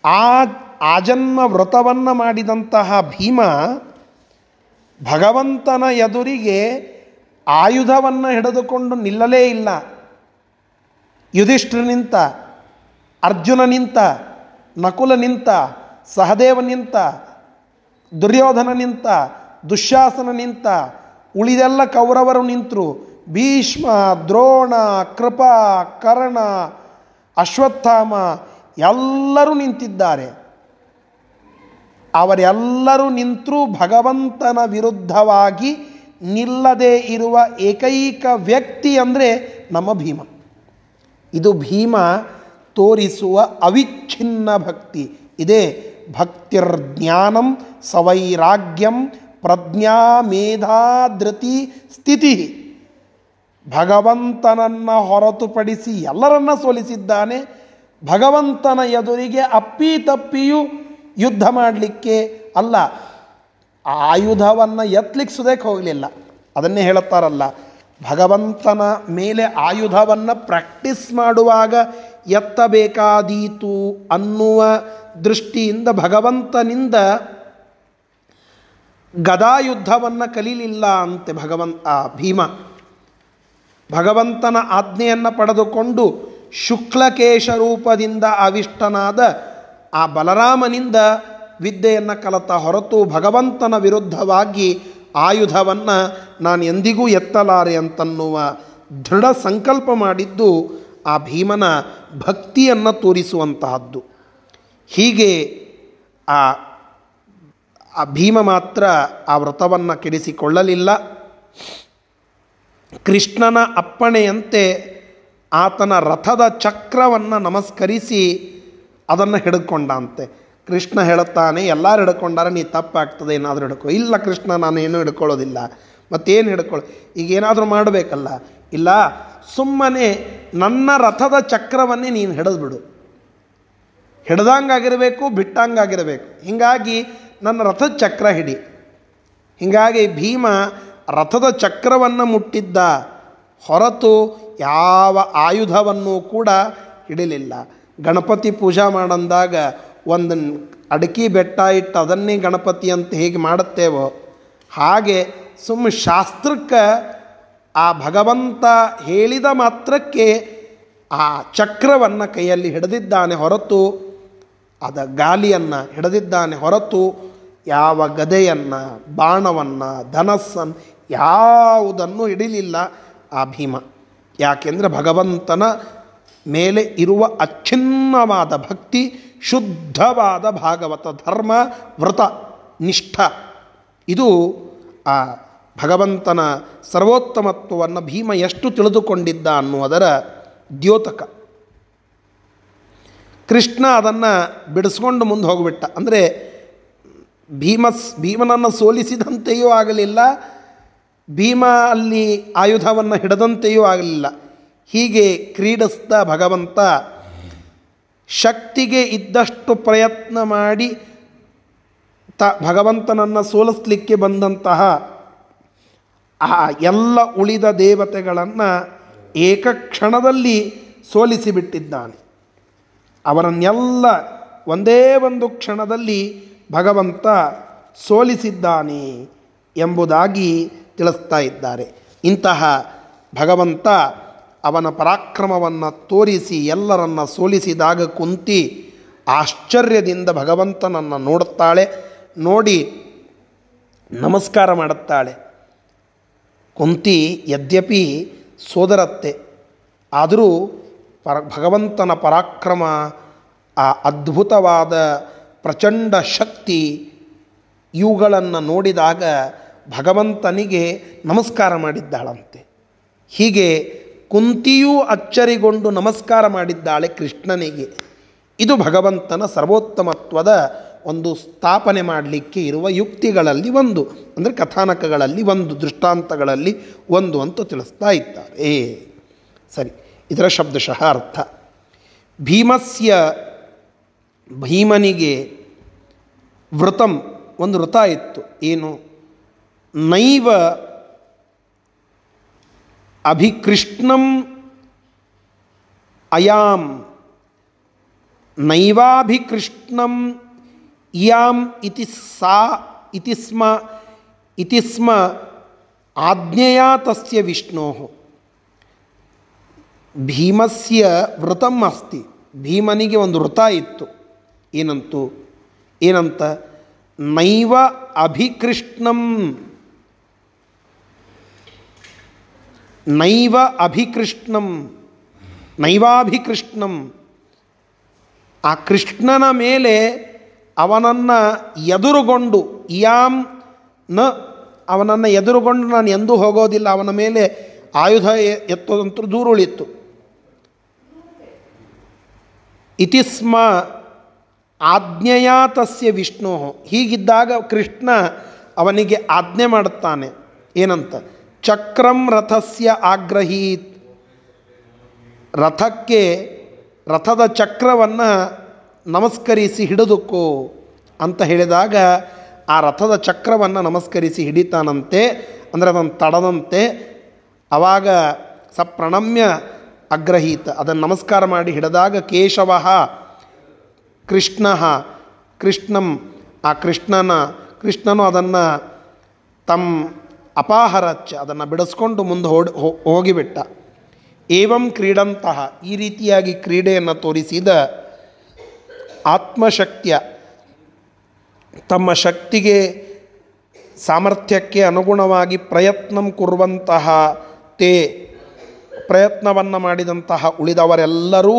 Speaker 1: ಆ ಆಜನ್ಮ ವ್ರತವನ್ನು ಮಾಡಿದಂತಹ ಭೀಮ ಭಗವಂತನ ಎದುರಿಗೆ ಆಯುಧವನ್ನು ಹಿಡಿದುಕೊಂಡು ನಿಲ್ಲಲೇ ಇಲ್ಲ. ಯುಧಿಷ್ಠಿರ ನಿಂತ, ಅರ್ಜುನ ನಿಂತ, ನಕುಲ ನಿಂತ, ಸಹದೇವ ನಿಂತ, ದುರ್ಯೋಧನ ನಿಂತ, ದುಶ್ಯಾಸನ ನಿಂತ ಉಳಿದೆಲ್ಲ ಕೌರವರು ನಿಂತರು. ಭೀಷ್ಮ, ದ್ರೋಣ, ಕೃಪಾ, ಕರ್ಣ, ಅಶ್ವತ್ಥಾಮ ಎಲ್ಲರೂ ನಿಂತಿದ್ದಾರೆ. ಅವರೆಲ್ಲರೂ ನಿಂತರೂ ಭಗವಂತನ ವಿರುದ್ಧವಾಗಿ ನಿಲ್ಲದೆ ಇರುವ ಏಕೈಕ ವ್ಯಕ್ತಿ ಅಂದರೆ ನಮ್ಮ ಭೀಮ. ಇದು ಭೀಮ ತೋರಿಸುವ ಅವಿಚ್ಛಿನ್ನ ಭಕ್ತಿ. ಇದೇ ಭಕ್ತಿರ್ಜ್ಞಾನಂ ಸವೈರಾಗ್ಯಂ ಪ್ರಜ್ಞಾ ಮೇಧಾಧೃತಿ ಸ್ಥಿತಿ. ಭಗವಂತನನ್ನು ಹೊರತುಪಡಿಸಿ ಎಲ್ಲರನ್ನ ಸೋಲಿಸಿದ್ದಾನೆ. ಭಗವಂತನ ಎದುರಿಗೆ ಅಪ್ಪಿ ತಪ್ಪಿಯೂ ಯುದ್ಧ ಮಾಡಲಿಕ್ಕೆ ಅಲ್ಲ. ಆಯುಧವನ್ನು ಎತ್ತಲಿಕ್ಕೆ ಹೋಗಲಿಲ್ಲ. ಅದನ್ನೇ ಹೇಳುತ್ತಾರಲ್ಲ, ಭಗವಂತನ ಮೇಲೆ ಆಯುಧವನ್ನು ಪ್ರಾಕ್ಟೀಸ್ ಮಾಡುವಾಗ ಎತ್ತಬೇಕಾದೀತು ಅನ್ನುವ ದೃಷ್ಟಿಯಿಂದ ಭಗವಂತನಿಂದ ಗದಾಯುದ್ಧವನ್ನು ಕಲೀಲಿಲ್ಲ ಅಂತೆ ಭಗವಂತ ಆ ಭೀಮ. ಭಗವಂತನ ಆಜ್ಞೆಯನ್ನು ಪಡೆದುಕೊಂಡು ಶುಕ್ಲಕೇಶ ರೂಪದಿಂದ ಅವಿಷ್ಟನಾದ ಆ ಬಲರಾಮನಿಂದ ವಿದ್ಯೆಯನ್ನು ಕಲತ ಹೊರತು ಭಗವಂತನ ವಿರುದ್ಧವಾಗಿ ಆಯುಧವನ್ನು ನಾನು ಎಂದಿಗೂ ಎತ್ತಲಾರೆ ಅಂತನ್ನುವ ದೃಢ ಸಂಕಲ್ಪ ಮಾಡಿದ್ದು ಆ ಭೀಮನ ಭಕ್ತಿಯನ್ನು ತೋರಿಸುವಂತಹದ್ದು. ಹೀಗೆ ಆ ಆ ಭೀಮ ಮಾತ್ರ ಆ ವ್ರತವನ್ನು ಕೆಡಿಸಿಕೊಳ್ಳಲಿಲ್ಲ. ಕೃಷ್ಣನ ಅಪ್ಪಣೆಯಂತೆ ಆತನ ರಥದ ಚಕ್ರವನ್ನು ನಮಸ್ಕರಿಸಿ ಅದನ್ನು ಹಿಡ್ಕೊಂಡಂತೆ. ಕೃಷ್ಣ ಹೇಳುತ್ತಾನೆ, ಎಲ್ಲರೂ ಹಿಡ್ಕೊಂಡಾರೆ, ನೀ ತಪ್ಪಾಗ್ತದೆ, ಏನಾದರೂ ಹಿಡ್ಕೊ. ಇಲ್ಲ ಕೃಷ್ಣ ನಾನು ಏನೂ ಹಿಡ್ಕೊಳ್ಳೋದಿಲ್ಲ. ಮತ್ತೇನು ಹಿಡ್ಕೊಳ್ಳೋ ಈಗ ಏನಾದರೂ ಮಾಡಬೇಕಲ್ಲ. ಇಲ್ಲ, ಸುಮ್ಮನೆ ನನ್ನ ರಥದ ಚಕ್ರವನ್ನೇ ನೀನು ಹಿಡಿದ್ಬಿಡು. ಹಿಡ್ದಂಗಾಗಿರಬೇಕು, ಬಿಟ್ಟಂಗಾಗಿರಬೇಕು. ಹೀಗಾಗಿ ನನ್ನ ರಥದ ಚಕ್ರ ಹಿಡಿ. ಹೀಗಾಗಿ ಭೀಮ ರಥದ ಚಕ್ರವನ್ನು ಮುಟ್ಟಿದ್ದ ಹೊರತು ಯಾವ ಆಯುಧವನ್ನು ಕೂಡ ಹಿಡಿಲಿಲ್ಲ. ಗಣಪತಿ ಪೂಜಾ ಮಾಡಂದಾಗ ಒಂದು ಅಡಕಿ ಬೆಟ್ಟ ಇಟ್ಟು ಅದನ್ನೇ ಗಣಪತಿ ಅಂತ ಹೇಗೆ ಮಾಡುತ್ತೇವೋ ಹಾಗೆ ಸುಮ್ಮ ಶಾಸ್ತ್ರಕ್ಕೆ ಆ ಭಗವಂತ ಹೇಳಿದ ಮಾತ್ರಕ್ಕೆ ಆ ಚಕ್ರವನ್ನು ಕೈಯಲ್ಲಿ ಹಿಡಿದಿದ್ದಾನೆ ಹೊರತು, ಅದ ಗಾಲಿಯನ್ನು ಹಿಡಿದಿದ್ದಾನೆ ಹೊರತು ಯಾವ ಗದೆಯನ್ನು, ಬಾಣವನ್ನು, ಧನಸ್ಸನ್ನು ಯಾವುದನ್ನು ಹಿಡಿಲಿಲ್ಲ ಆ ಭೀಮ. ಯಾಕೆಂದರೆ ಭಗವಂತನ ಮೇಲೆ ಇರುವ ಅಚ್ಛಿನ್ನವಾದ ಭಕ್ತಿ, ಶುದ್ಧವಾದ ಭಾಗವತ ಧರ್ಮ, ವ್ರತ, ನಿಷ್ಠ. ಇದು ಆ ಭಗವಂತನ ಸರ್ವೋತ್ತಮತ್ವವನ್ನು ಭೀಮ ಎಷ್ಟು ತಿಳಿದುಕೊಂಡಿದ್ದ ಅನ್ನುವುದರ ದ್ಯೋತಕ. ಕೃಷ್ಣ ಅದನ್ನು ಬಿಡಿಸ್ಕೊಂಡು ಮುಂದೆ ಹೋಗಿಬಿಟ್ಟ. ಅಂದರೆ ಭೀಮಸ್ ಭೀಮನನ್ನು ಸೋಲಿಸಿದಂತೆಯೂ ಆಗಲಿಲ್ಲ ಭೀಮ ಅಲ್ಲಿ ಆಯುಧವನ್ನು ಹಿಡದಂತೆಯೂ ಆಗಲಿಲ್ಲ. ಹೀಗೆ ಕ್ರೀಡಿಸ್ತ ಭಗವಂತ ಶಕ್ತಿಗೆ ಇದ್ದಷ್ಟು ಪ್ರಯತ್ನ ಮಾಡಿ ತ ಭಗವಂತನನ್ನು ಸೋಲಿಸಲಿಕ್ಕೆ ಬಂದಂತಹ ಆ ಎಲ್ಲ ಉಳಿದ ದೇವತೆಗಳನ್ನು ಏಕಕ್ಷಣದಲ್ಲಿ ಸೋಲಿಸಿಬಿಟ್ಟಿದ್ದಾನೆ. ಅವರನ್ನೆಲ್ಲ ಒಂದೇ ಒಂದು ಕ್ಷಣದಲ್ಲಿ ಭಗವಂತ ಸೋಲಿಸಿದ್ದಾನೆ ಎಂಬುದಾಗಿ ತಿಳಿಸ್ತಾ ಇದ್ದಾರೆ. ಇಂತಹ ಭಗವಂತ ಅವನ ಪರಾಕ್ರಮವನ್ನು ತೋರಿಸಿ ಎಲ್ಲರನ್ನು ಸೋಲಿಸಿದಾಗ ಕುಂತಿ ಆಶ್ಚರ್ಯದಿಂದ ಭಗವಂತನನ್ನು ನೋಡುತ್ತಾಳೆ, ನೋಡಿ ನಮಸ್ಕಾರ ಮಾಡುತ್ತಾಳೆ. ಕುಂತಿ, ಯದ್ಯಪಿ ಸೋದರತ್ತೆ, ಆದರೂ ಪರ, ಭಗವಂತನ ಪರಾಕ್ರಮ ಆ ಅದ್ಭುತವಾದ ಪ್ರಚಂಡ ಶಕ್ತಿ ಇವುಗಳನ್ನು ನೋಡಿದಾಗ ಭಗವಂತನಿಗೆ ನಮಸ್ಕಾರ ಮಾಡಿದ್ದಾಳಂತೆ. ಹೀಗೆ ಕುಂತಿಯೂ ಅಚ್ಚರಿಗೊಂಡು ನಮಸ್ಕಾರ ಮಾಡಿದ್ದಾಳೆ ಕೃಷ್ಣನಿಗೆ. ಇದು ಭಗವಂತನ ಸರ್ವೋತ್ತಮತ್ವದ ಒಂದು ಸ್ಥಾಪನೆ ಮಾಡಲಿಕ್ಕೆ ಇರುವ ಯುಕ್ತಿಗಳಲ್ಲಿ ಒಂದು, ಅಂದರೆ ಕಥಾನಕಗಳಲ್ಲಿ ಒಂದು, ದೃಷ್ಟಾಂತಗಳಲ್ಲಿ ಒಂದು ಅಂತ ತಿಳಿಸ್ತಾ ಇದ್ದಾರೆ. ಸರಿ, ಇದರ ಶಬ್ದಶಃ ಅರ್ಥ. ಭೀಮಸ್ಯ ಭೀಮನಿಗೆ ವೃತಂ ಒಂದು ವೃತ ಇತ್ತು. ಏನು? ನೈವ ಅಭಿಕೃಷ್ಣಂ ಅಯಾಂ. ನೈವಾಭಿಕೃಷ್ಣಂ ಇಯಾಂ ಇತಿ ಸಾ, ಇತಿ ಸ್ಮ ಇತಿ ಸ್ಮ ಆಜ್ಞೆಯ ತಸ್ಯ ವಿಷ್ಣೋ ಭೀಮಸ್ಯ ವೃತಂ ಅಸ್ತಿ. ಭೀಮನಿಗೆ ಒಂದು ವೃತ ಇತ್ತು. ಏನಂತು? ಏನಂತ? ನೈವ ಅಭಿಕೃಷ್ಣಂ. ನೈವ ಅಭಿಕೃಷ್ಣಂ. ನೈವಾಭಿಕೃಷ್ಣಂ. ಆ ಕೃಷ್ಣನ ಮೇಲೆ ಅವನನ್ನು ಎದುರುಗೊಂಡು ಇಯಾಂ ನ ಅವನನ್ನು ಎದುರುಗೊಂಡು ನಾನು ಎಂದೂ ಹೋಗೋದಿಲ್ಲ, ಅವನ ಮೇಲೆ ಆಯುಧ ಎತ್ತೋದಂತೂ ದೂರ ಉಳಿತು ಇತಿಸ್ಮ ಆಜ್ಞೆಯ ತಸ್ಯ ವಿಷ್ಣು. ಹೀಗಿದ್ದಾಗ ಕೃಷ್ಣ ಅವನಿಗೆ ಆಜ್ಞೆ ಮಾಡುತ್ತಾನೆ. ಏನಂತ? ಚಕ್ರಂ ರಥಸ್ಯ ಆಗ್ರಹೀತ್. ರಥಕ್ಕೆ, ರಥದ ಚಕ್ರವನ್ನು ನಮಸ್ಕರಿಸಿ ಹಿಡಿದುಕೋ ಅಂತ ಹೇಳಿದಾಗ ಆ ರಥದ ಚಕ್ರವನ್ನು ನಮಸ್ಕರಿಸಿ ಹಿಡಿತಾನಂತೆ. ಅಂದರೆ ಅದನ್ನು ತಡದಂತೆ. ಆವಾಗ ಸಪ್ರಣಮ್ಯ ಪ್ರಣಮ್ಯ ಅಗ್ರಹೀತ. ಅದನ್ನು ನಮಸ್ಕಾರ ಮಾಡಿ ಹಿಡಿದಾಗ ಕೇಶವ ಕೃಷ್ಣ, ಕೃಷ್ಣಂ, ಆ ಕೃಷ್ಣನ, ಕೃಷ್ಣನು ಅದನ್ನು ತಮ್ಮ ಅಪಾಹರಚ್ಚ ಅದನ್ನು ಬಿಡಿಸ್ಕೊಂಡು ಮುಂದೆ ಓಡಿ ಹೋಗಿಬಿಟ್ಟ. ಏವಂ ಕ್ರೀಡಂತಹ ಈ ರೀತಿಯಾಗಿ ಕ್ರೀಡೆಯನ್ನು ತೋರಿಸಿದ ಆತ್ಮಶಕ್ತಿಯ, ತಮ್ಮ ಶಕ್ತಿಗೆ ಸಾಮರ್ಥ್ಯಕ್ಕೆ ಅನುಗುಣವಾಗಿ ಪ್ರಯತ್ನ ಕೊರುವಂತಹ ತೇ, ಪ್ರಯತ್ನವನ್ನು ಮಾಡಿದಂತಹ ಉಳಿದವರೆಲ್ಲರೂ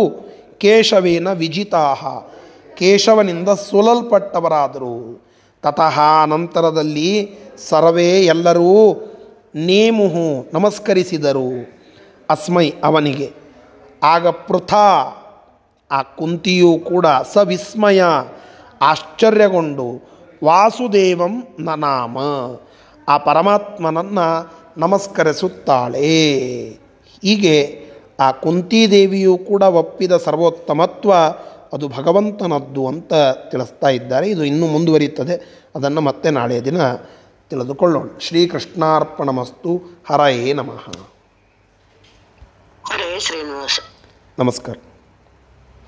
Speaker 1: ಕೇಶವೇನ ವಿಜಿತಾಹ. ಕೇಶವನಿಂದ ಸುಲಲ್ಪಟ್ಟವರಾದರು. ತತಃ ನಂತರದಲ್ಲಿ ಸರ್ವೇ ಎಲ್ಲರೂ ನೇಮುಹು ನಮಸ್ಕರಿಸಿದರು. ಅಸ್ಮೈ ಅವನಿಗೆ, ಆಗ ಪೃಥ. ಆ ಕುಂತಿಯೂ ಕೂಡ ಸವಿಸ್ಮಯ, ಆಶ್ಚರ್ಯಗೊಂಡು, ವಾಸುದೇವಂ ನನಾಮ, ಆ ಪರಮಾತ್ಮನನ್ನು ನಮಸ್ಕರಿಸುತ್ತಾಳೆ. ಹೀಗೆ ಆ ಕುಂತಿದೇವಿಯೂ ಕೂಡ ಒಪ್ಪಿದ ಸರ್ವೋತ್ತಮತ್ವ ಅದು ಭಗವಂತನದ್ದು ಅಂತ ತಿಳಿಸ್ತಾ ಇದ್ದಾರೆ. ಇದು ಇನ್ನೂ ಮುಂದುವರಿಯುತ್ತದೆ. ಅದನ್ನು ಮತ್ತೆ ನಾಳೆಯ ದಿನ ತಿಳಿದುಕೊಳ್ಳೋಣ. ಶ್ರೀಕೃಷ್ಣಾರ್ಪಣಮಸ್ತು. ಹರಯೇ ನಮಃ.
Speaker 3: ಹರೇ ಶ್ರೀನಿವಾಸ.
Speaker 1: ನಮಸ್ಕಾರ.